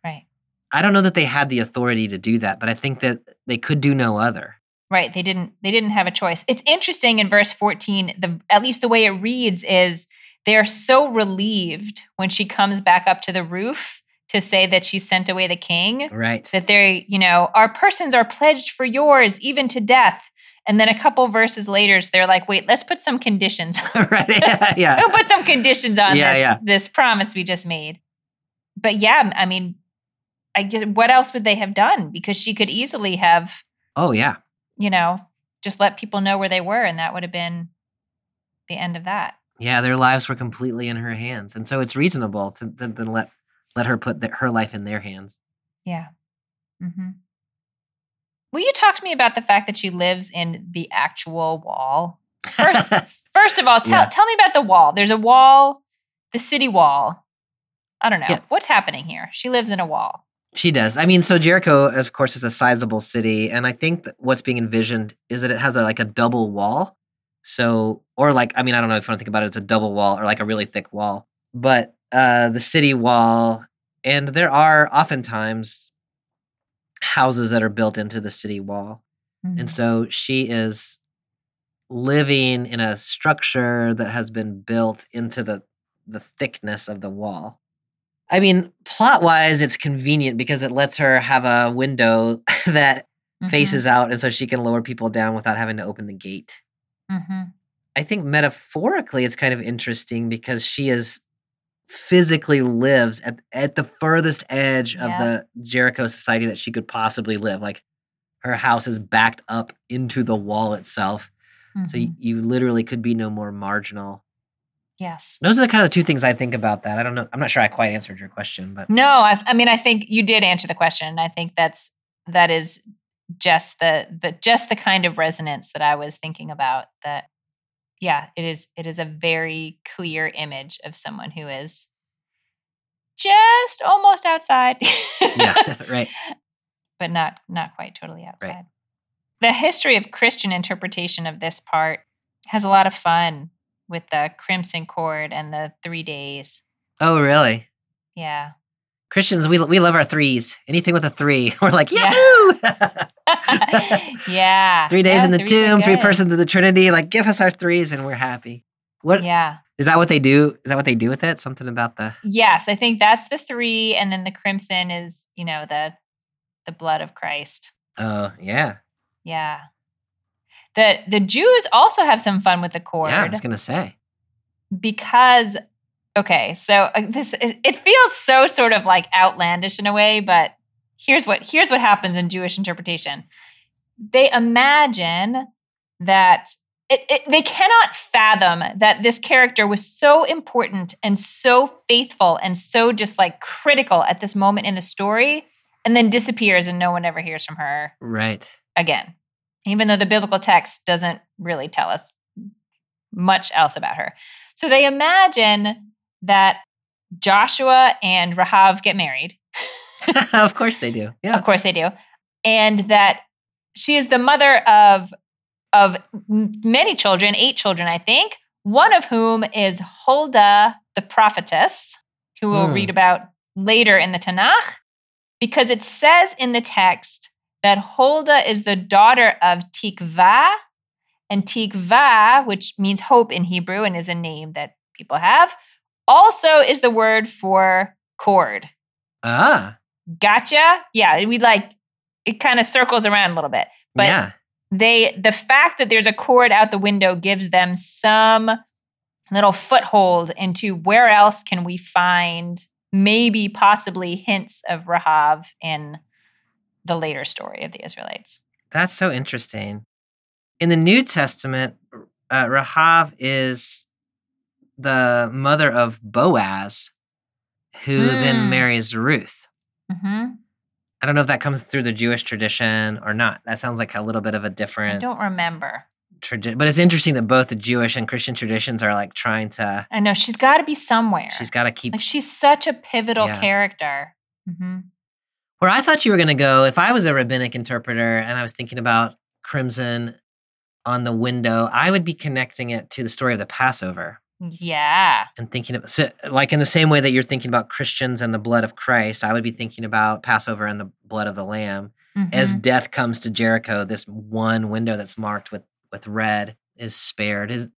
Right. I don't know that they had the authority to do that, but I think that they could do no other. Right. They didn't they didn't have a choice. It's interesting in verse 14, the at least the way it reads is they're so relieved when she comes back up to the roof to say that she sent away the king Right. that they're, you know, our persons are pledged for yours even to death. And then a couple verses later, they're like, wait, let's put some conditions. right. Yeah. yeah. We'll put some conditions on Yeah, this yeah. this promise we just made. But yeah, I mean, I guess what else would they have done? Because she could easily have Oh, yeah. You know, just let people know where they were, and that would have been the end of that. Yeah. Their lives were completely in her hands. And so it's reasonable to, to, to let, let her put their, her life in their hands. Yeah. hmm Will you talk to me about the fact that she lives in the actual wall? First, first of all, tell Yeah. tell me about the wall. There's a wall, the city wall. I don't know Yeah. what's happening here. She lives in a wall. She does. I mean, so Jericho, of course, is a sizable city, and I think that what's being envisioned is that it has a, like a double wall. So, or like, I mean, I don't know if you want to think about it, it's a double wall or like a really thick wall. But uh, the city wall, and there are oftentimes houses that are built into the city wall, Mhm. and so she is living in a structure that has been built into the the thickness of the wall. I mean, plot wise, it's convenient because it lets her have a window that Mhm. faces out, and so she can lower people down without having to open the gate. Mhm. I think metaphorically, it's kind of interesting because she is physically lives at, at the furthest edge Yeah. of the Jericho society that she could possibly live. Like her house is backed up into the wall itself. So Mhm. you, you literally could be no more marginal Yes. Those are the kind of two things I think about that. I don't know. I'm not sure I quite answered your question, but No, I, I mean, I think you did answer the question. I think that's that is just the the just the kind of resonance that I was thinking about. That, yeah, it is. It is a very clear image of someone who is just almost outside. yeah, right. but not not quite totally outside. The history of Christian interpretation of this part has a lot of fun with the crimson cord and the three days. Oh, really? Yeah. Christians, we we love our threes. Anything with a three, we're like, Yeah. yahoo! yeah. three days Yeah, in the tomb, three persons of the Trinity. Like, give us our threes, and we're happy. What Yeah. Is that? What they do? Is that what they do with it? Something about the Yes, I think that's the three, and then the crimson is, you know, the the blood of Christ. oh yeah, Yeah. The the Jews also have some fun with the cord. yeah. I was gonna say. because okay so uh, this it, it feels so sort of like outlandish in a way but here's what here's what happens in jewish interpretation they imagine that it, it, they cannot fathom that this character was so important and so faithful and so just like critical at this moment in the story and then disappears and no one ever hears from her Right. again, even though the biblical text doesn't really tell us much else about her. So they imagine that Joshua and Rahav get married. of course they do. Yeah. Of course they do. And that she is the mother of of many children, eight children, I think, one of whom is Huldah the prophetess, who we'll Hmm. read about later in the Tanakh, because it says in the text that Huldah is the daughter of Tikvah, and Tikvah, which means hope in Hebrew and is a name that people have, also is the word for cord. Ah. Gotcha? Yeah, we like it kind of circles around a little bit. But yeah. they the fact that there's a cord out the window gives them some little foothold into where else can we find maybe possibly hints of Rahav in the later story of the Israelites. That's so interesting. In the New Testament, uh, Rahav is the mother of Boaz, who then Hmm. marries Ruth. hmm I don't know if that comes through the Jewish tradition or not. That sounds like a little bit of a different I don't remember. tradition, but it's interesting that both the Jewish and Christian traditions are like trying to. I know she's got to be somewhere. She's got to keep. like she's such a pivotal Yeah. character. hmm Where I thought you were going to go, if I was a rabbinic interpreter and I was thinking about crimson on the window, I would be connecting it to the story of the Passover. Yeah. and thinking of so, like in the same way that you're thinking about Christians and the blood of Christ, I would be thinking about Passover and the blood of the Lamb. As Mhm. death comes to Jericho, this one window that's marked with with red is spared. Is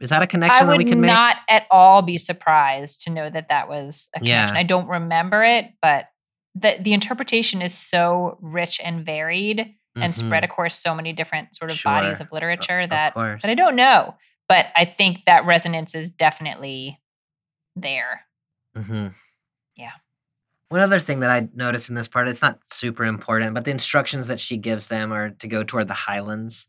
is that a connection that would we can make? not at all be surprised to know that that was a Yeah. connection. I don't remember it, but the the interpretation is so rich and varied and Mhm. spread across so many different sort of bodies of literature Of that course. that I don't know. But I think that resonance is definitely there. hmm Yeah. One other thing that I noticed in this part, it's not super important, but the instructions that she gives them are to go toward the highlands.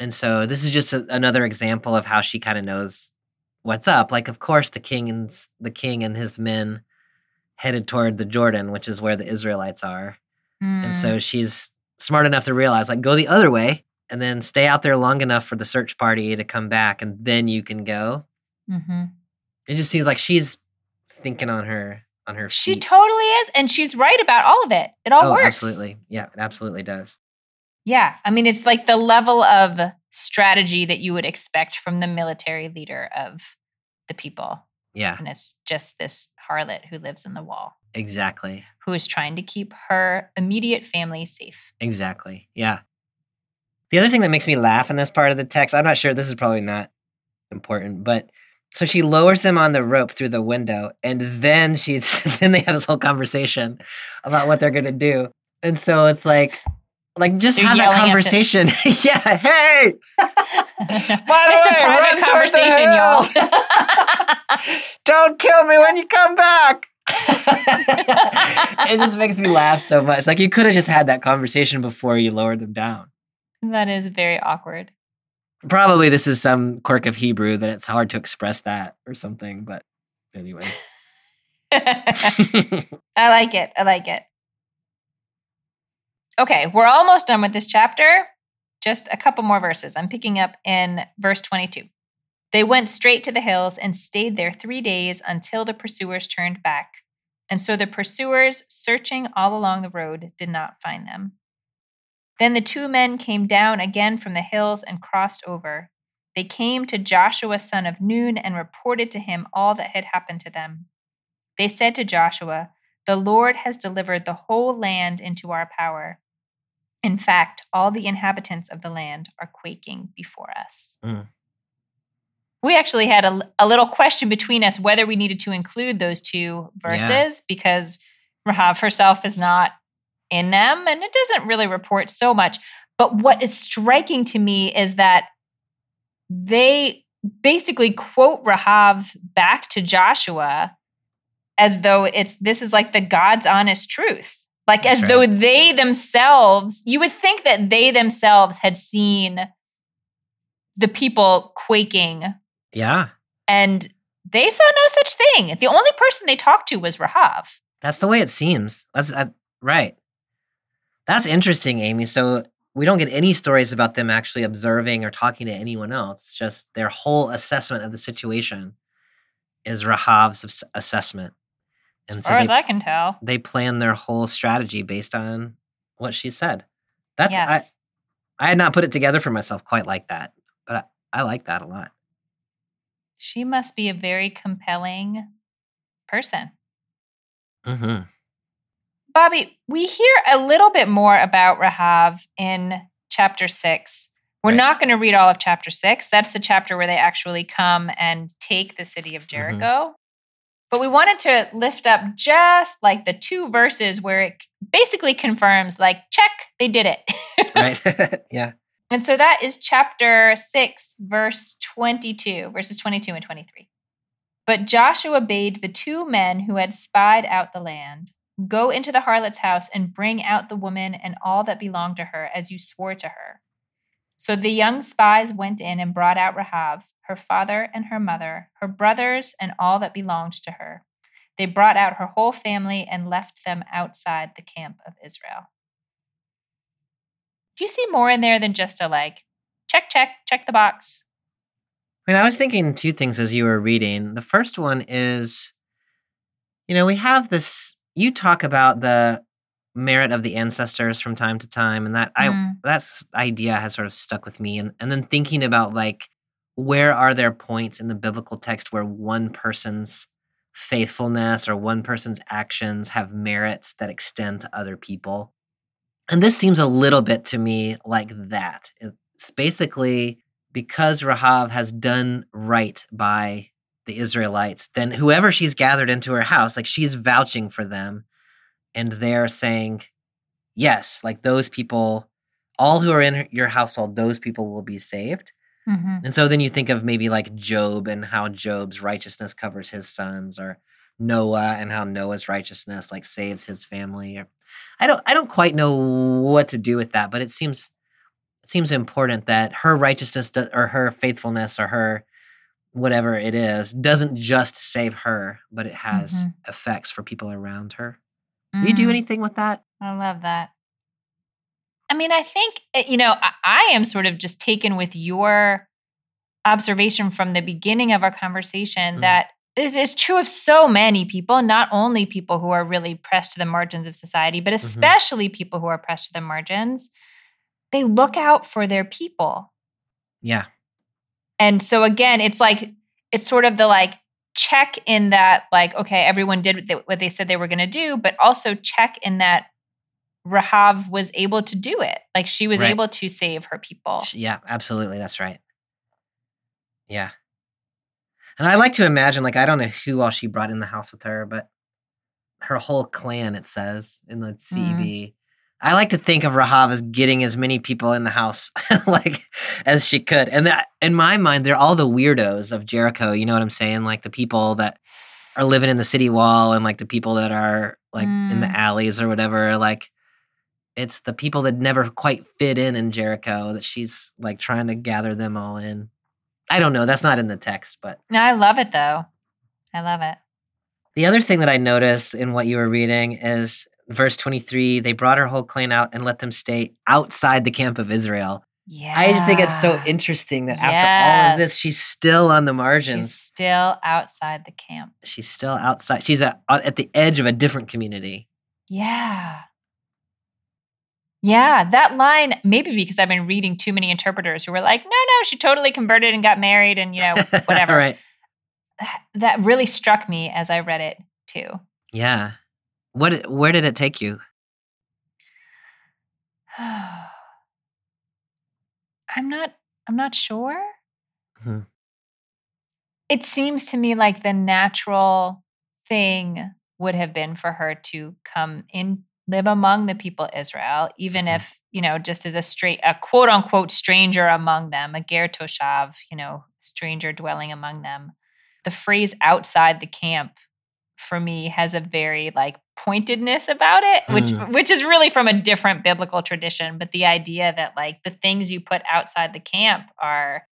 And so this is just a, another example of how she kind of knows what's up. Like, of course, the king and the king and his men headed toward the Jordan, which is where the Israelites are. And Mm. so she's smart enough to realize, like, go the other way and then stay out there long enough for the search party to come back, and then you can go. Mhm. It just seems like she's thinking on her on her She feet. totally is, and she's right about all of it. It all oh, works. absolutely. Yeah, it absolutely does. Yeah. I mean, it's like the level of strategy that you would expect from the military leader of the people. Yeah, And it's just this harlot who lives in the wall, exactly. who is trying to keep her immediate family safe. Exactly. Yeah. The other thing that makes me laugh in this part of the text, I'm not sure this is probably not important, but so she lowers them on the rope through the window, and then she's then they have this whole conversation about what they're gonna do. And so it's like like just They're have that the- conversation. yeah, hey. By the it's way, a private conversation, y'all. Hills. Don't kill me when you come back. it just makes me laugh so much. Like you could have just had that conversation before you lowered them down. that is very awkward. Probably this is some quirk of Hebrew that it's hard to express that or something, but anyway. I like it. I like it. Okay, we're almost done with this chapter. Just a couple more verses. I'm picking up in verse 22. They went straight to the hills and stayed there three days until the pursuers turned back. And so the pursuers, searching all along the road, did not find them. Then the two men came down again from the hills and crossed over. They came to Joshua, son of Nun, and reported to him all that had happened to them. They said to Joshua, The Lord has delivered the whole land into our power. In fact, all the inhabitants of the land are quaking before us. Mm. We actually had a, a, little question between us whether we needed to include those two verses yeah. because Rahav herself is not in them and it doesn't really report so much. But what is striking to me is that they basically quote Rahav back to Joshua as though it's this is like the God's honest truth. Like That's as right. though they themselves, you would think that they themselves had seen the people quaking. Yeah. And they saw no such thing. The only person they talked to was Rahav. That's the way it seems. That's uh, right. That's interesting, Amy. So we don't get any stories about them actually observing or talking to anyone else. It's just their whole assessment of the situation is Rahav's assessment. And as far so they, as I can tell, they plan their whole strategy based on what she said. That's yes. I, I had not put it together for myself quite like that, but I, I like that a lot. She must be a very compelling person. Mm-hmm. Bobby, we hear a little bit more about Rahav in chapter six. We're right. not going to read all of chapter six. That's the chapter where they actually come and take the city of mm-hmm. Jericho. Mm-hmm. But we wanted to lift up just like the two verses where it basically confirms, like, check, they did it. right. yeah. And so that is chapter 6, verse 22, verses 22 and 23. But Joshua bade the two men who had spied out the land go into the harlot's house and bring out the woman and all that belonged to her, as you swore to her. So the young spies went in and brought out Rahab, her father and her mother, her brothers, and all that belonged to her. They brought out her whole family and left them outside the camp of Israel. Do you see more in there than just a like, check, check, check the box? I mean, I was thinking two things as you were reading. The first one is, you know, we have this, you talk about the merit of the ancestors from time to time and that mm. i that's idea has sort of stuck with me and, and then thinking about like where are there points in the biblical text where one person's faithfulness or one person's actions have merits that extend to other people? And this seems a little bit to me like that. It's basically because Rahav has done right by the Israelites, then whoever she's gathered into her house, like she's vouching for them and they're saying, yes, like those people, all who are in your household, those people will be saved. Mm-hmm. And so then you think of maybe like Job and how Job's righteousness covers his sons, or Noah and how Noah's righteousness like saves his family. Or I don't I don't quite know what to do with that, but it seems it seems important that her righteousness do, or her faithfulness or her whatever it is doesn't just save her, but it has mm-hmm. effects for people around her. Mm-hmm. You do mm-hmm. anything with that? I love that. I mean, I think, eh, you know, I, I am sort of just taken with your observation from the beginning of our conversation mm. that is, is true of so many people, not only people who are really pressed to the margins of society, but mm-hmm. especially mm-hmm. people who are pressed to the margins. They look out for their people. Yeah. And so again, it's like, it's sort of the like check in that, like, okay, everyone did what they said they were going to do, but also check in that Rahav was able to do it. Like she was right. able to save her people. Yeah, absolutely. That's right. Yeah. And I like to imagine, like, I don't know who all she brought in the house with her, but her whole clan, it says in the CEB. Mm. I like to think of Rahav as getting as many people in the house like as she could. And that, in my mind, they're all the weirdos of Jericho. You know what I'm saying? Like the people that are living in the city wall and like the people that are like mm. in the mm. alleys or whatever. Like it's the people that never quite fit in in Jericho that she's like trying to gather them all in. I don't know. That's not in the text, but No, I love it though. I love it. the other thing that I noticed in what you were reading is verse 23 they brought her whole clan out and let them stay outside the camp of Israel. Yeah. I just think it's so interesting that after all of this, she's still on the margins. She's still outside the camp. She's, still outside. She's at, uh, at the edge of a different community. Yeah. Yeah, that line, maybe because I've been reading too many interpreters who were like, no, no, she totally converted and got married and, you know, whatever. right. that, really struck me as I read it too. Yeah. What? Where did it take you? I'm not I'm not sure. Mhm. It seems to me like the natural thing would have been for her to come in live among the people of Israel, even Mhm. if, you know, just as a straight a quote unquote stranger among them, a ger toshav, you know, stranger dwelling among them. The phrase outside the camp for me has a very like pointedness about it which Mm. which is really from a different biblical tradition but the idea that like the things you put outside the camp are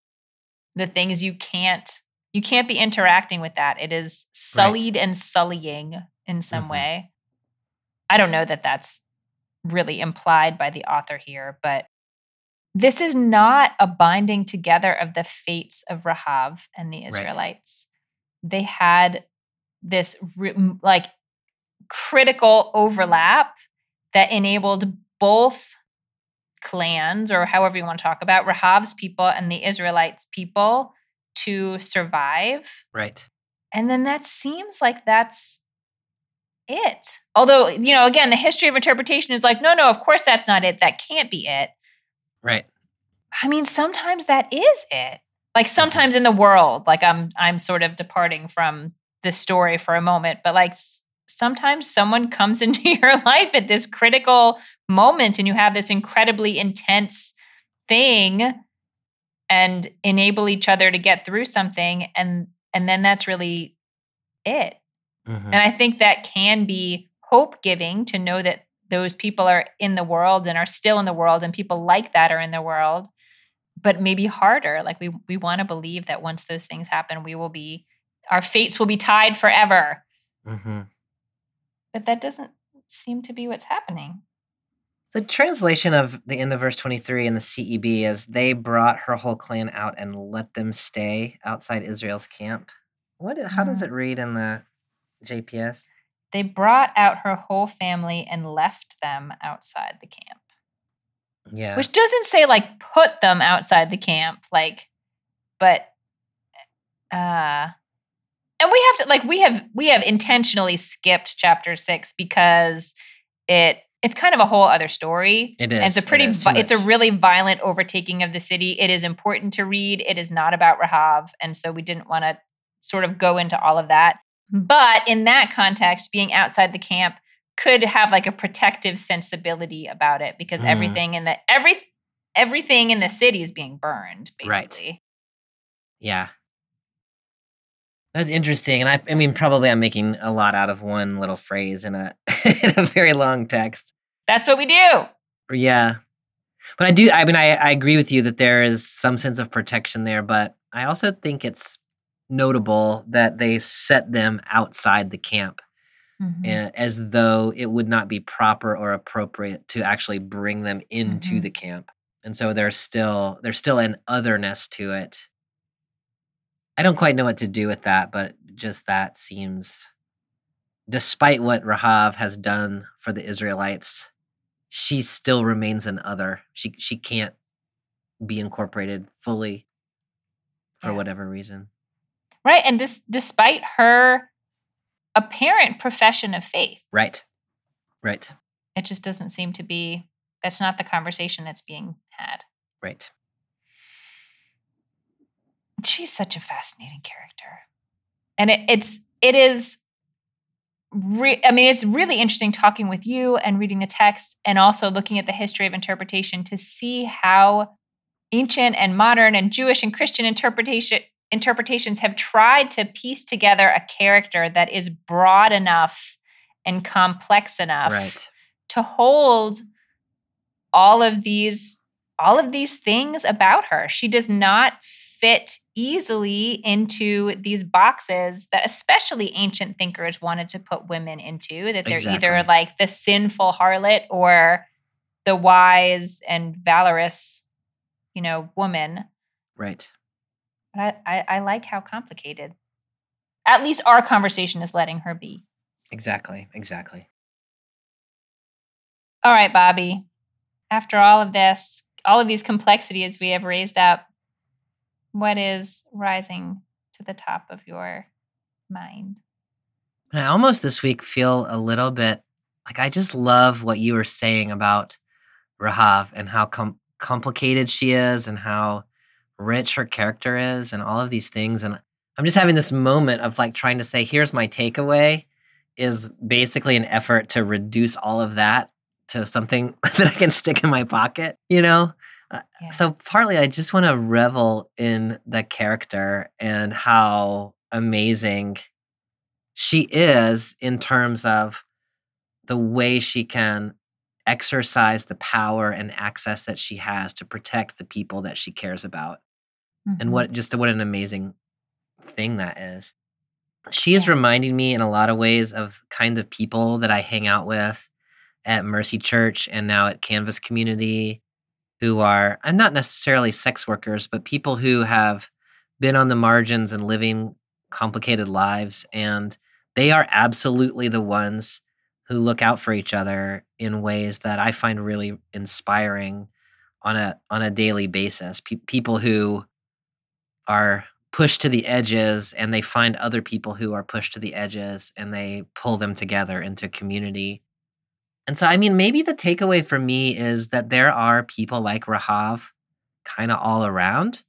the things you can't you can't be interacting with that it is sullied and sullying in some Mhm. way i don't know that that's really implied by the author here but this is not a binding together of the fates of Rahav and the Israelites. They had this like critical overlap that enabled both clans, or however you want to talk about Rahav's people and the Israelites' people, to survive. Right. And then that seems like that's it. Although, you know, again, the history of interpretation is like, no, no, of course that's not it. That can't be it. Right. I mean, sometimes that is it. Like mm-hmm. sometimes in the world, like I'm I'm sort of departing from the story for a moment, but like sometimes someone comes into your life at this critical moment and you have this incredibly intense thing and enable each other to get through something and and then that's really it. Mhm. And I think that can be hope giving to know that those people are in the world and are still in the world and people like that are in the world. But maybe harder. Like we we want to believe that once those things happen, we will be our fates will be tied forever. Mhm. But that doesn't seem to be what's happening. The translation of the end of verse 23 in the CEB is they brought her whole clan out and let them stay outside Israel's camp. What how does Mm. it read in the JPS? They brought out her whole family and left them outside the camp. Yeah. which doesn't say like put them outside the camp like but uh and we have to like we have we have intentionally skipped chapter 6 because it it's kind of a whole other story It is. and it's a pretty vi- it's a really violent overtaking of the city it is important to read it is not about rahav and so we didn't want to sort of go into all of that but in that context being outside the camp could have like a protective sensibility about it because Mm. everything in the every everything in the city is being burned Right. basically Yeah. That's interesting. And I I mean probably I'm making a lot out of one little phrase in a in a very long text. that's what we do Yeah. But I do I mean I, I agree with you that there is some sense of protection there, but I also think it's notable that they set them outside the camp Mhm. uh, as though it would not be proper or appropriate to actually bring them into Mhm. the camp. And so there's still there's still an otherness to it. I don't quite know what to do with that, but just that seems despite what Rahav has done for the Israelites, she still remains an other. She she can't be incorporated fully for Yeah. whatever reason. Right and dis- despite her apparent profession of faith Right. Right. it just doesn't seem to be that's not the conversation that's being had Right. she's such a fascinating character and it, it's it is re- i mean it's really interesting talking with you and reading the text and also looking at the history of interpretation to see how ancient and modern and jewish and christian interpretation interpretations have tried to piece together a character that is broad enough and complex enough Right. to hold all of these all of these things about her. She does not fit easily into these boxes that especially ancient thinkers wanted to put women into that they're Exactly. either like the sinful harlot or the wise and valorous you know woman Right. But I, I, I like how complicated at least our conversation is letting her be Exactly. Exactly. all right bobby after all of this all of these complexities we have raised up what is rising to the top of your mind I almost this week feel a little bit like I just love what you were saying about Rahav and how com- complicated she is and how rich her character is and all of these things. And I'm just having this moment of like trying to say, here's my takeaway is basically an effort to reduce all of that to something that I can stick in my pocket, you know? Uh, Yeah. So partly I just want to revel in the character and how amazing she is in terms of the way she can exercise the power and access that she has to protect the people that she cares about and Mhm. what just what an amazing thing that is she is Yeah. reminding me in a lot of ways of kind of people that i hang out with at mercy church and now at canvas community who are and not necessarily sex workers but people who have been on the margins and living complicated lives and they are absolutely the ones who look out for each other in ways that I find really inspiring on a on a daily basis. Pe- people who are pushed to the edges and they find other people who are pushed to the edges and they pull them together into community. And so I mean maybe the takeaway for me is that there are people like Rahav kind of all around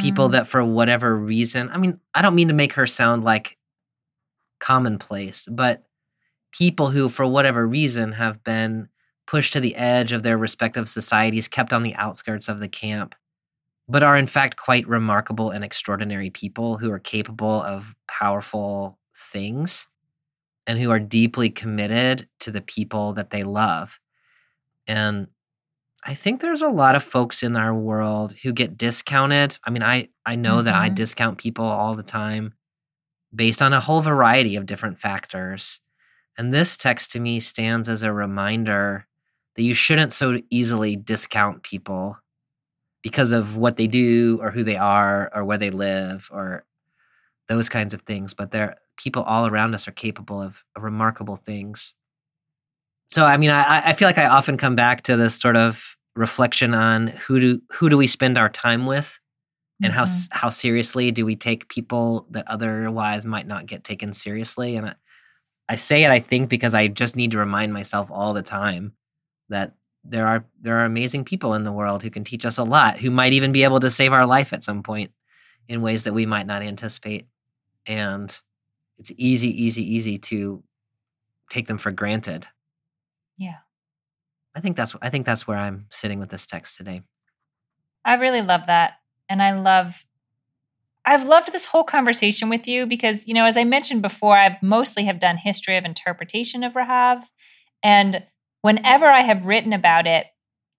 people Mm. that for whatever reason i mean i don't mean to make her sound like commonplace but people who for whatever reason have been pushed to the edge of their respective societies kept on the outskirts of the camp but are in fact quite remarkable and extraordinary people who are capable of powerful things and who are deeply committed to the people that they love and I think there's a lot of folks in our world who get discounted. I mean, I I know that I Mhm. discount people all the time based on a whole variety of different factors. And this text to me stands as a reminder that you shouldn't so easily discount people because of what they do or who they are or where they live or those kinds of things, but there people all around us are capable of, remarkable things so I mean, I, I feel like I often come back to this sort of reflection on who do who do we spend our time with, and how Mhm. s how seriously do we take people that otherwise might not get taken seriously. And I, I say it, I think, because I just need to remind myself all the time that there are there are amazing people in the world who can teach us a lot, who might even be able to save our life at some point in ways that we might not anticipate. And it's easy, easy, easy to take them for granted. Yeah. I think that's I think that's where I'm sitting with this text today. I really love that. And I love I've loved this whole conversation with you because, you know, as I mentioned before, I've mostly have done history of interpretation of Rahav. And whenever I have written about it,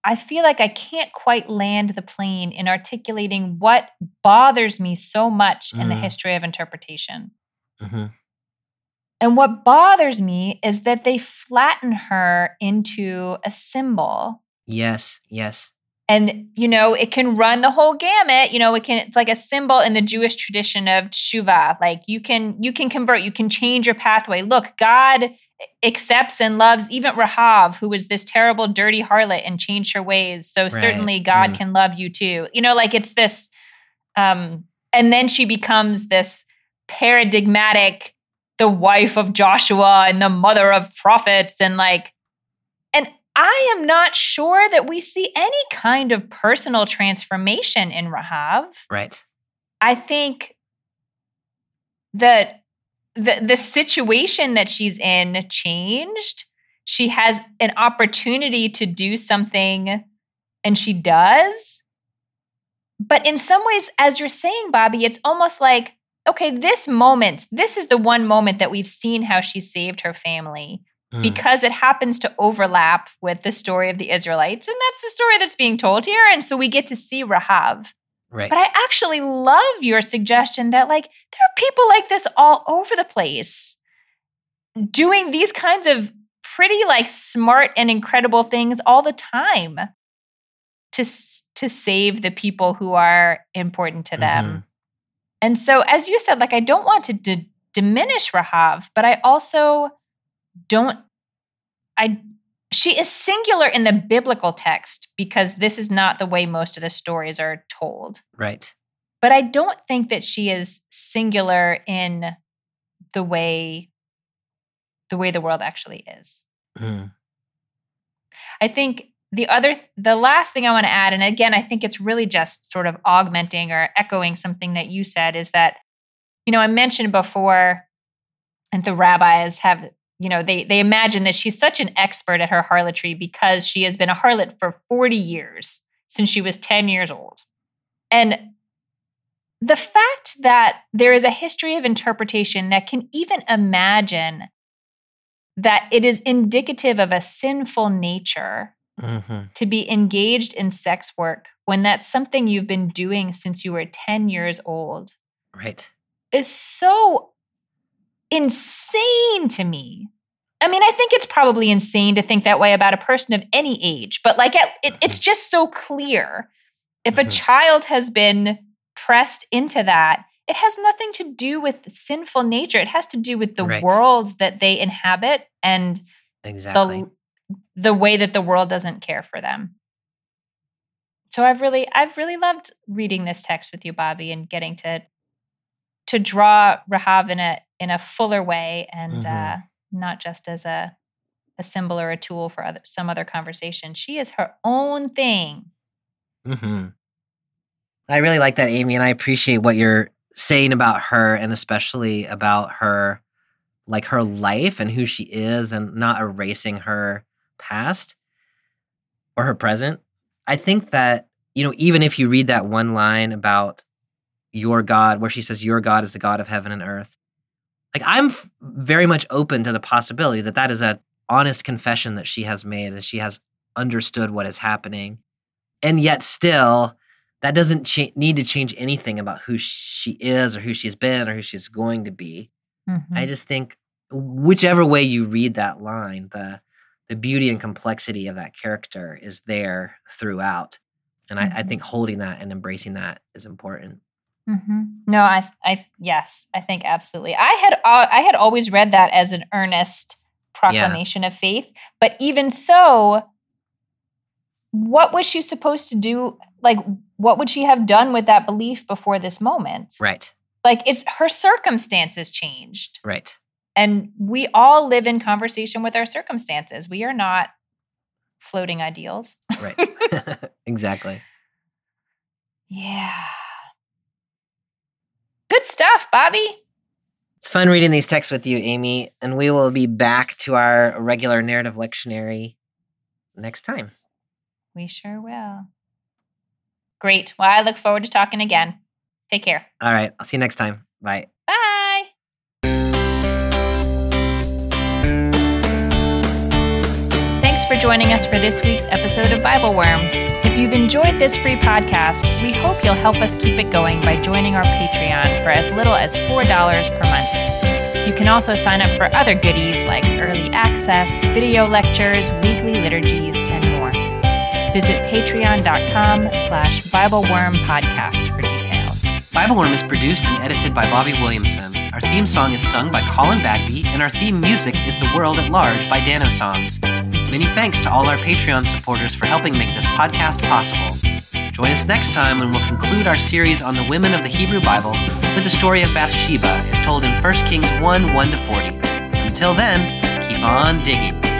I feel like I can't quite land the plane in articulating what bothers me so much in the Mm. history of interpretation. Mm-hmm. And what bothers me is that they flatten her into a symbol Yes, yes, and you know it can run the whole gamut you know it can it's like a symbol in the jewish tradition of tshuva like you can you can convert you can change your pathway look god accepts and loves even rahav who was this terrible dirty harlot and changed her ways so Right. certainly god Mm. can love you too you know like it's this um and then she becomes this paradigmatic the wife of joshua and the mother of prophets and like and I am not sure that we see any kind of personal transformation in Rahav. right. I think that the the situation that she's in changed. She has an opportunity to do something and she does. But in some ways as you're saying Bobby, it's almost like okay, this moment, this is the one moment that we've seen how she saved her family. Mm. because it happens to overlap with the story of the Israelites. And that's the story that's being told here. And so we get to see Rahav. Right. But I actually love your suggestion that, like, there are people like this all over the place doing these kinds of pretty, like, smart and incredible things all the time to, to save the people who are important to them. Mhm. And so, as you said, like, I don't want to d- diminish Rahav, but I also don't, I, she is singular in the biblical text because this is not the way most of the stories are told. Right. But I don't think that she is singular in the way the way the world actually is. Mm. I think the other the last thing I want to add and again I think it's really just sort of augmenting or echoing something that you said is that you know I mentioned before and the rabbis have you know they they imagine that she's such an expert at her harlotry because she has been a harlot for 40 years since she was 10 years old. And the fact that there is a history of interpretation that can even imagine that it is indicative of a sinful nature Mhm. to be engaged in sex work when that's something you've been doing since you were 10 years old Right. is so insane to me. I mean, I think it's probably insane to think that way about a person of any age, but like it, it- it's just so clear. If a Mhm. child has been pressed into that, it has nothing to do with sinful nature. It has to do with the Right. world that they inhabit and Exactly. the the way that the world doesn't care for them. So I've really I've really loved reading this text with you, Bobby, and getting to to draw Rahav in a in a fuller way and Mhm. uh, not just as a a symbol or a tool for other, some other conversation. She is her own thing. hmm I really like that, Amy, and I appreciate what you're saying about her, and especially about her, like her life and who she is, and not erasing her past or her present. I think that you know, even if you read that one line about your God, where she says, "Your God is the God of heaven and earth," like I'm very much open to the possibility that that is a honest confession that she has made, and she has understood what is happening. And yet still that doesn't cha- need to change anything about who she is or who she's been or who she's going to be. Mm-hmm. i just think whichever way you read that line the the beauty and complexity of that character is there throughout. And I, I Mhm. think holding that and embracing that is important hmm No, I, I, yes, I think absolutely. I had, uh, I had always read that as an earnest proclamation of faith, but even so, what was she supposed to do? Like, what would she have done with that belief before this moment? right Like, it's her circumstances changed, right and we all live in conversation with our circumstances. We are not floating ideals. right exactly Yeah. Good stuff, Bobby. it's fun reading these texts with you amy and we will be back to our regular narrative lectionary next time We sure will. Great. Well, I look forward to talking again. Take care. all right i'll see you next time bye Bye. For joining us for this week's episode of Bible Worm. If you've enjoyed this free podcast, we hope you'll help us keep it going by joining our Patreon for as little as $4 per month. You can also sign up for other goodies like early access, video lectures, weekly liturgies, and more. Visit patreon.com slash Bibleworm podcast for details. Bible Worm is produced and edited by Bobby Williamson. Our theme song is sung by Colin Bagby, and our theme music is The World at Large by Dano Songs. Many thanks to all our Patreon supporters for helping make this podcast possible. Join us next time when we'll conclude our series on the women of the Hebrew Bible with the story of Bathsheba as told in 1 Kings 1 1 to 40. Until then, keep on digging.